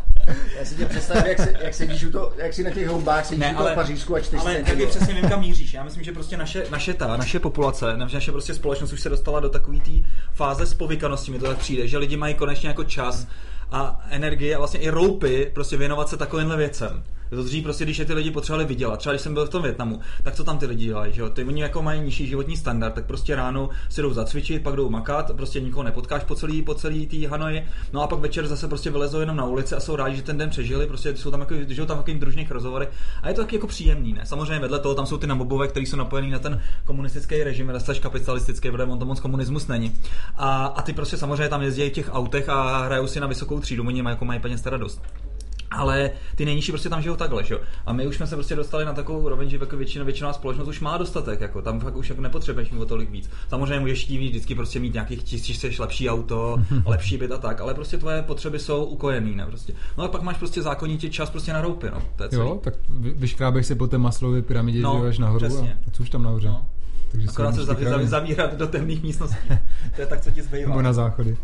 [SPEAKER 1] Já si tě představím, jak, se, jak sedíš u to, jak si na těch houbách sedíš
[SPEAKER 2] Ne,
[SPEAKER 1] u toho
[SPEAKER 2] ale-
[SPEAKER 1] pařížsku a čteš si
[SPEAKER 2] Ale
[SPEAKER 1] ten
[SPEAKER 2] taky přesně vím, kam míříš. Já myslím, že prostě naše, naše ta, naše populace, naše, naše prostě společnost už se dostala do takové té fáze spovykanosti, mi to tak přijde, že lidi mají konečně jako čas a energie a vlastně i roupy prostě věnovat se takovýmhle věcem. To dřív prostě, když je ty lidi potřebovali vydělat, třeba když jsem byl v tom Větnamu, tak co tam ty lidi dělají, že jo? Ty oni jako mají nižší životní standard, tak prostě ráno si jdou zacvičit, pak jdou makat, prostě nikoho nepotkáš po celý, po celý tý Hanoji, no a pak večer zase prostě vylezou jenom na ulici a jsou rádi, že ten den přežili, prostě jsou tam jako, žijou tam takovým družných rozhovory a je to taky jako příjemný, ne? Samozřejmě vedle toho tam jsou ty nabobové, kteří jsou napojený na ten komunistický režim, slash kapitalistický, protože on to moc komunismus není. A, a ty prostě samozřejmě tam jezdí v těch autech a hrajou si na vysokou třídu, oni mají, jako mají peněz teda dost. Ale ty nejnižší prostě tam žijou takhle, že jo? A my už jsme se prostě dostali na takovou roveň, že jako většina, většinová společnost už má dostatek, jako tam fakt už jako nepotřebuješ mít o tolik víc. Samozřejmě můžeš chtít vždycky prostě mít nějakých tisíc, chceš lepší auto, lepší byt a tak, ale prostě tvoje potřeby jsou ukojený, ne? Prostě. No a pak máš prostě zákonitě čas prostě na roupy, no. To je celý.
[SPEAKER 3] Jo, tak vy- vyškrábeš se po té maslově pyramidě,
[SPEAKER 2] No,
[SPEAKER 3] až nahoru
[SPEAKER 2] přesně.
[SPEAKER 3] a co už tam nahoře.
[SPEAKER 2] No.
[SPEAKER 3] Takže
[SPEAKER 2] Akorát se zavírat do temných místností. to je tak, co ti zbývá.
[SPEAKER 3] Nebo na záchody.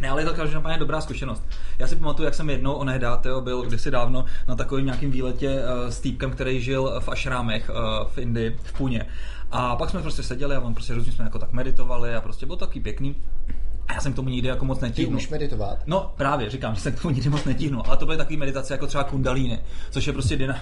[SPEAKER 2] Ne, ale je to každopádně dobrá zkušenost. Já si pamatuju, jak jsem jednou onehdy, tyjo, byl kdysi dávno na takovém nějakém výletě uh, s týpkem, který žil v ašrámech uh, v Indii, v Puně. A pak jsme prostě seděli a on prostě různě jsme jako tak meditovali a prostě bylo to taky pěkný. A já jsem k tomu nikdy jako moc
[SPEAKER 1] Ty
[SPEAKER 2] netíhnul.
[SPEAKER 1] umíš meditovat?
[SPEAKER 2] No právě, říkám, že se k tomu nikdy moc netíhnu, ale to byly takové meditace jako třeba kundalíny, což je prostě dynam...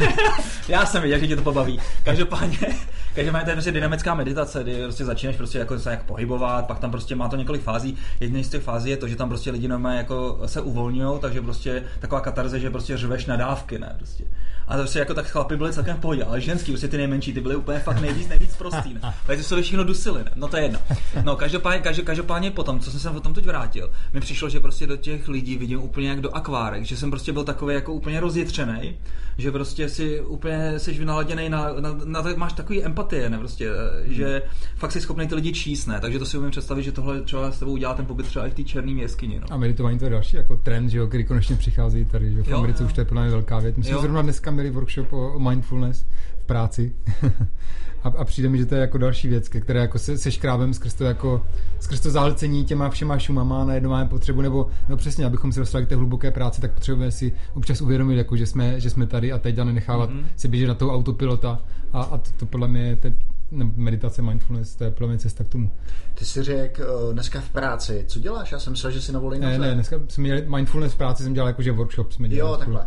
[SPEAKER 2] Já jsem věděl, že tě to pobaví. Každopádně, každopádně to je prostě dynamická meditace, kdy prostě začínáš prostě jako se jak pohybovat, pak tam prostě má to několik fází. Jedna z těch fází je to, že tam prostě lidi normálně jako se uvolňují, takže prostě taková katarze, že prostě řveš na dávky, ne prostě. A to prostě jako tak chlapi byli celkem v pohodě, ale ženský, prostě ty nejmenší, ty byly úplně fakt nejvíc, nejvíc prostý, ne? Takže se to všechno dusili, ne? No to je jedno. No každopádně, každopádně, každopádně potom, co jsem se o tom teď vrátil, mi přišlo, že prostě do těch lidí vidím úplně jak do akvárek, že jsem prostě byl takový jako úplně rozjetřený, že prostě si úplně jsi vynaladěný na, na, na, na, máš takový empatie, ne prostě, eh, že fakt jsi schopný ty lidi číst, ne? Takže to si umím představit, že tohle třeba s tebou udělá ten pobyt třeba i v té černé jeskyni, no.
[SPEAKER 3] A meditování to je další jako trend, že jo, který konečně přichází tady, že jo, v
[SPEAKER 2] Jo,
[SPEAKER 3] Americe
[SPEAKER 2] jo.
[SPEAKER 3] už to je mě velká věc. My
[SPEAKER 2] Jo.
[SPEAKER 3] zrovna dneska měli workshop o mindfulness v práci. a, a, přijde mi, že to je jako další věc, ke které jako se, se škrábem skrz to, jako, skrz to zahlcení těma všema šumama na jedno máme potřebu, nebo no přesně, abychom se dostali k té hluboké práci, tak potřebujeme si občas uvědomit, jako, že, jsme, že jsme tady a teď a nenechávat
[SPEAKER 2] Mhm.
[SPEAKER 3] mm-hmm. si běžet na toho autopilota. A, a to, to podle mě je te, meditace, mindfulness, to je podle mě cesta k tomu.
[SPEAKER 1] Ty jsi řekl uh, dneska v práci, co děláš? Já jsem myslel, že jsi na volné
[SPEAKER 3] Ne, ne, dneska jsme měli mindfulness v práci, jsem dělal jakože workshop. Jsme dělali
[SPEAKER 1] Jo, takhle.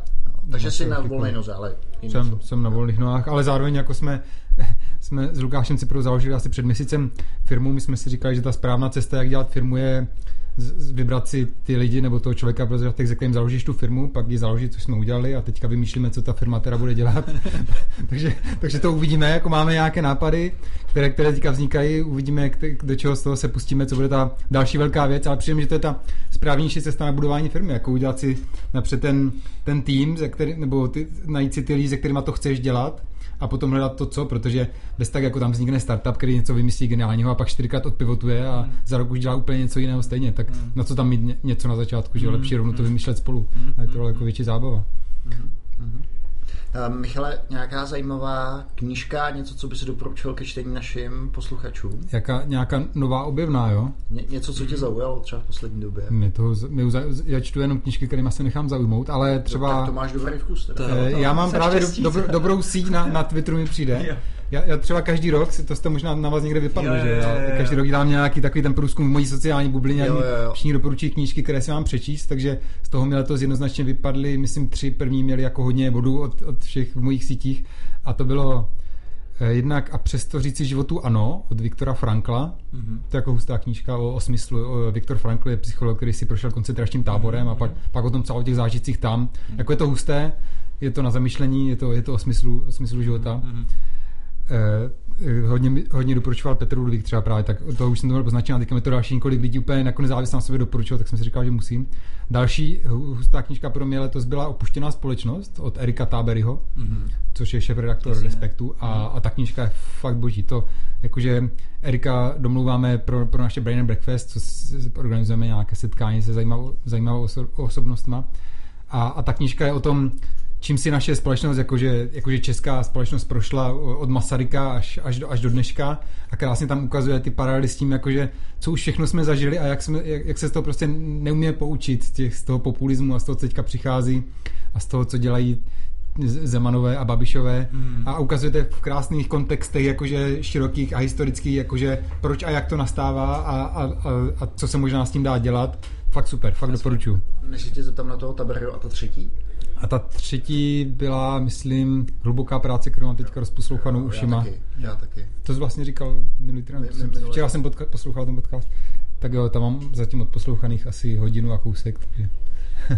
[SPEAKER 1] Takže jsi na volné noze, ale
[SPEAKER 3] Jsem, jsem na volných nohách, ale zároveň jako jsme, jsme s Lukášem si pro založili asi před měsícem firmu, my jsme si říkali, že ta správná cesta, jak dělat firmu, je vybrat si ty lidi nebo toho člověka pro začátek, se kterým založíš tu firmu, pak ji založit, což jsme udělali a teďka vymýšlíme, co ta firma teda bude dělat. takže, takže to uvidíme, jako máme nějaké nápady, které, které teďka vznikají, uvidíme, do čeho z toho se pustíme, co bude ta další velká věc, ale přijde mi, že to je ta správnější cesta na budování firmy, jako udělat si napřed ten, ten tým, ze který, nebo ty, najít si ty lidi, se kterými to chceš dělat a potom hledat to, co, protože bez tak jako tam vznikne startup, který něco vymyslí geniálního a pak čtyřikrát odpivotuje a
[SPEAKER 2] Hmm.
[SPEAKER 3] za rok už dělá úplně něco jiného stejně, tak na co tam mít ně- něco na začátku, že je lepší rovnou to vymýšlet spolu. A je to daleko větší zábava.
[SPEAKER 1] Uh, Michale, nějaká zajímavá knížka, něco, co by si doporučil ke čtení našim posluchačům?
[SPEAKER 3] Jaká, nějaká nová objevná, jo?
[SPEAKER 1] Ně, něco, co tě zaujalo třeba v poslední době?
[SPEAKER 3] Mě z- mě, za- já čtu jenom knížky, kterými se nechám zaujmout, ale třeba...
[SPEAKER 1] Tak to máš dobrý vkus teda.
[SPEAKER 2] To-
[SPEAKER 3] Eh, Já mám právě do, dobro, dobrou síť na, na Twitteru mi přijde. Já, já třeba každý rok, si- to jste možná na vás někde vypadlo,
[SPEAKER 2] Jo,
[SPEAKER 3] že
[SPEAKER 2] jo,
[SPEAKER 3] každý rok dělám nějaký takový ten průzkum v mojí sociální bublině
[SPEAKER 1] Jo,
[SPEAKER 3] a mi
[SPEAKER 1] jo, jo.
[SPEAKER 3] všichni doporučují knížky, které si mám přečíst, takže z toho mi letos jednoznačně vypadly, myslím tři, první měli jako hodně bodů od, od všech v mojich sítích a to bylo eh, jednak a přesto říci životu ano od Viktora Frankla.
[SPEAKER 2] Mhm.
[SPEAKER 3] To je jako hustá knížka o, o smyslu. O, Viktor Frankl je psycholog, který si prošel koncentračním táborem a pak, pak o tom o těch zážitcích tam. Jako je to husté, je to na zamyšlení, je to, je to o, smyslu, o smyslu života.
[SPEAKER 2] Mhm.
[SPEAKER 3] Eh, hodně, hodně doporučoval Petr Ludvík třeba právě, tak to už jsem to měl poznačené, teďka mi to další několik lidí úplně jako nezávisle na sobě doporučil, tak jsem si říkal, že musím. Další hu- hustá knížka pro mě letos byla Opuštěná společnost od Erika Táberyho,
[SPEAKER 2] Mhm.
[SPEAKER 3] což je šéf-redaktor
[SPEAKER 2] Jasně.
[SPEAKER 3] Respektu a, a ta knížka je fakt boží. To, jakože Erika domluváme pro, pro naše Brain and Breakfast, co organizujeme nějaké setkání se zajímavou, zajímavou oso, osobnostma a, a ta knížka je o tom, čím si naše společnost, jakože, jakože česká společnost prošla od Masaryka až, až, do, až do dneška a krásně tam ukazuje ty paralely s tím, jakože co už všechno jsme zažili a jak, jsme, jak, jak se z toho prostě neumíme poučit z, těch, z toho populismu a z toho, co teďka přichází a z toho, co dělají Zemanové a Babišové hmm. a ukazujete v krásných kontextech, jakože širokých a historických, jakože proč a jak to nastává a, a, a, a co se možná s tím dá dělat. Fakt super, fakt doporučuji.
[SPEAKER 1] Než tě zeptám na toho Taberio a to třetí?
[SPEAKER 3] A ta třetí byla, myslím, hluboká práce, kterou mám teďka rozposlouchanou ušima.
[SPEAKER 1] Já taky, já taky.
[SPEAKER 3] To jsi vlastně říkal minulý týden. Včera jsem podka- poslouchal ten podcast. Tak jo, tam mám zatím odposlouchaných asi hodinu a kousek. Takže...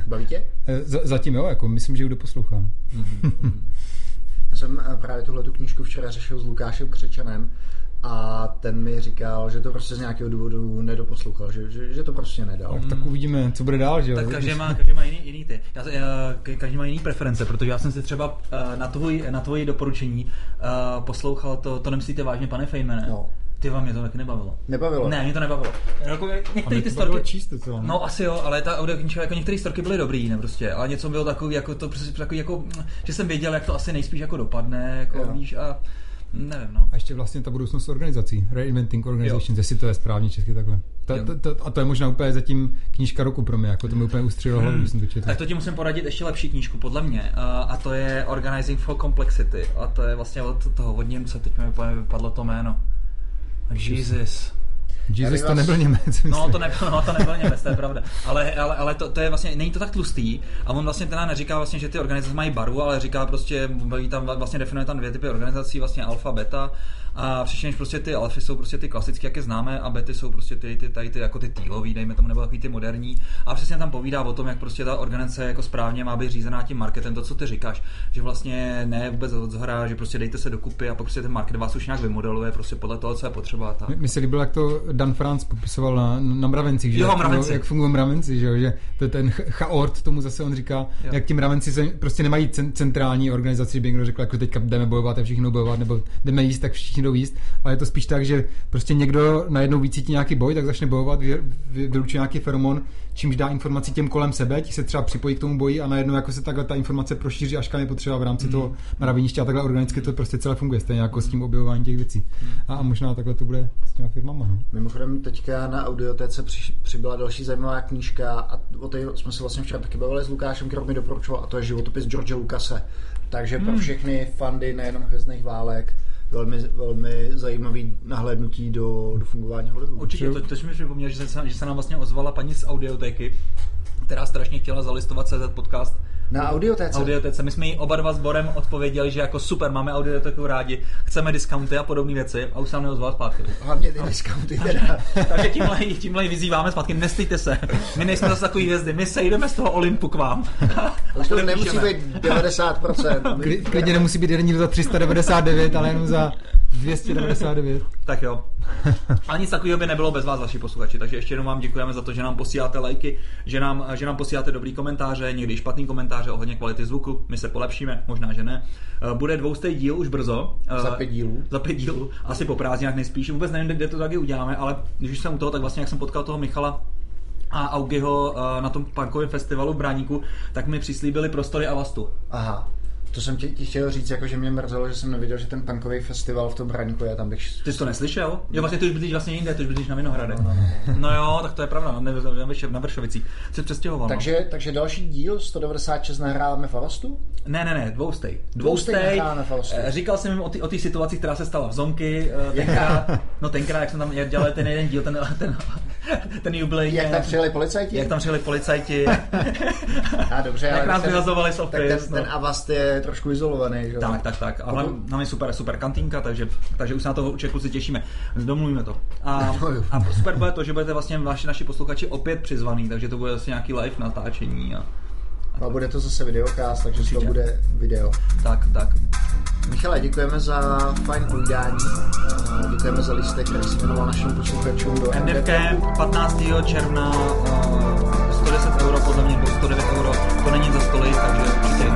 [SPEAKER 1] Baví tě?
[SPEAKER 3] Z- zatím jo, jako myslím, že ji doposlouchám.
[SPEAKER 1] Já jsem eh, právě tuhle tu knížku včera řešil s Lukášem Křečanem a ten mi říkal, že to prostě z nějakého důvodu nedoposlouchal, že, že, že to prostě nedal.
[SPEAKER 3] Tak, tak uvidíme, co bude dál, že jo?
[SPEAKER 2] Tak každý má, každý má jiný, jiný ty. Já, já, každý má jiný preference, protože já jsem si třeba uh, na, tvoj, na tvoji doporučení uh, poslouchal to, to nemyslíte vážně, pane Fejmene?
[SPEAKER 1] No.
[SPEAKER 2] Ty vám mě to taky nebavilo.
[SPEAKER 1] Nebavilo?
[SPEAKER 2] Ne, mě to nebavilo. Jako, některé ty
[SPEAKER 3] storky...
[SPEAKER 2] číst,
[SPEAKER 3] co?
[SPEAKER 2] No asi jo, ale ta audio knižka, jako některé storky byly dobrý, ne prostě, ale něco bylo takový, jako to prostě takový, jako, že jsem věděl, jak to asi nejspíš jako dopadne, jako jo. víš, a nevím, no.
[SPEAKER 3] A ještě vlastně ta budoucnost organizací, Reinventing Organizations, jestli to je správně česky takhle. Ta, ta, ta, a to je možná úplně zatím knížka roku pro mě, jako to mi úplně ustřelilo hlavu, jsem to četl.
[SPEAKER 2] Tak to ti musím poradit ještě lepší knížku, podle mě, a to je Organizing for Complexity, a to je vlastně od toho od Němce, teď mi vypadlo to jméno. Jesus.
[SPEAKER 3] Jesus to nebyl Němec.
[SPEAKER 2] No to nebyl, no, to nebyl Němec, to je pravda. Ale, ale, ale to, to, je vlastně, není to tak tlustý a on vlastně teda neříká vlastně, že ty organizace mají baru, ale říká prostě, tam vlastně definuje tam dvě typy organizací, vlastně alfa, beta a přičemž prostě ty alfy jsou prostě ty klasické, jak je známe, a bety jsou prostě ty, ty, tady ty jako ty týlový, dejme tomu, nebo takový ty moderní. A přesně tam povídá o tom, jak prostě ta organizace jako správně má být řízená tím marketem, to, co ty říkáš, že vlastně ne vůbec od zhora, že prostě dejte se dokupy a pak prostě ten market vás už nějak vymodeluje prostě podle toho, co je potřeba. Tak.
[SPEAKER 3] Mi se líbilo, jak to Dan Franz popisoval na, na mravencích, že
[SPEAKER 2] jo,
[SPEAKER 3] jak,
[SPEAKER 2] mravenci.
[SPEAKER 3] jak fungují mravenci, že, jo? že to ten chaort, tomu zase on říká, jo. jak ti mravenci se prostě nemají centrální organizaci, že by někdo řekl, jako teďka jdeme bojovat a všichni bojovat, nebo jdeme jíst, tak všichni jdou jíst, ale je to spíš tak, že prostě někdo najednou vycítí nějaký boj, tak začne bojovat, vylučuje nějaký feromon, čímž dá informaci těm kolem sebe, ti se třeba připojí k tomu boji a najednou jako se takhle ta informace prošíří, až kam je potřeba v rámci mm. toho mraveniště a takhle organicky to prostě celé funguje, stejně jako s tím objevováním těch věcí. Mm. A, a možná takhle to bude s těma firmama. No.
[SPEAKER 1] Mimochodem teďka na audiotéce při, přibyla další zajímavá knížka a o té jsme se vlastně včera taky bavili s Lukášem, kterou mi doporučoval a to je životopis George Lucase. Takže mm. pro všechny fandy nejenom hvězdných válek, velmi, velmi zajímavý nahlédnutí do, do fungování Hollywoodu.
[SPEAKER 2] Určitě, to, to mi připomněl, že se, že se nám vlastně ozvala paní z audiotéky, která strašně chtěla zalistovat CZ podcast
[SPEAKER 1] na audiotéce.
[SPEAKER 2] audiotéce. My jsme jí oba dva s Borem odpověděli, že jako super, máme audiotéku rádi, chceme discounty a podobné věci a už se nám neozval zpátky.
[SPEAKER 1] Hlavně ty discounty teda.
[SPEAKER 2] Takže tímhle, tímhle vyzýváme zpátky, nestýte se. My nejsme zase takový hvězdy, my se jdeme z toho Olympu k vám.
[SPEAKER 1] Už to nemusí být 90%.
[SPEAKER 3] Klidně nemusí být jeden za 399, ale jenom za 299.
[SPEAKER 2] Tak jo. Ale nic takového by nebylo bez vás, vaši posluchači. Takže ještě jednou vám děkujeme za to, že nám posíláte lajky, že nám, že nám posíláte dobrý komentáře, někdy špatný komentáře ohledně kvality zvuku. My se polepšíme, možná, že ne. Eh, bude dvoustý díl už brzo.
[SPEAKER 1] Eh, za pět dílů.
[SPEAKER 2] Za pět dílů. Asi po prázdninách nejspíš. Vůbec nevím, kde to taky uděláme, ale když už jsem u toho, tak vlastně jak jsem potkal toho Michala a Augiho eh, na tom punkovém festivalu v Bráníku, tak mi přislíbili prostory Avastu.
[SPEAKER 1] Aha. To jsem ti, ti chtěl říct, jako že mě mrzelo, že jsem neviděl, že ten punkový festival v tom Braníku je tam bych...
[SPEAKER 2] Ty jsi to neslyšel? Jo, vlastně ty už bydlíš vlastně jinde, ty už bydlíš na Vinohradech. No, no, no. no jo, tak to je pravda, na, na Vršovicích. Jsi přestěhoval.
[SPEAKER 1] Takže, no. takže další díl 196 nahráváme v Avastu?
[SPEAKER 2] Ne, ne, ne, dvoustej. Dvoustej. dvoustej. Eh, říkal jsem jim o té situaci, která se stala v Zonky. Eh, tenkrát, no tenkrát, jak jsem tam dělal ten jeden díl, ten, ten, ten jubilej.
[SPEAKER 1] Jak tam přijeli policajti?
[SPEAKER 2] Jak tam přijeli policajti.
[SPEAKER 1] A dobře,
[SPEAKER 2] jak nás vyhazovali z
[SPEAKER 1] office. Tak ten, no. ten Avast je trošku izolovaný. Že?
[SPEAKER 2] Tak, tak, tak. A nám, nám je super, super kantýnka, takže, takže už se na to určitě kluci těšíme. Zdomluvíme to. A, a super bude to, že budete vlastně vaši, naši posluchači opět přizvaný, takže to bude vlastně nějaký live natáčení. A,
[SPEAKER 1] a, a bude to zase videokast, takže určitě. to bude video.
[SPEAKER 2] Tak, tak.
[SPEAKER 1] Michale, děkujeme za fajn povídání. Děkujeme za lístek, který se jmenoval našim posluchačům do
[SPEAKER 2] MDK. 15. června eh, 110 euro, podle mě 109 euro. To není za stoly, takže určitě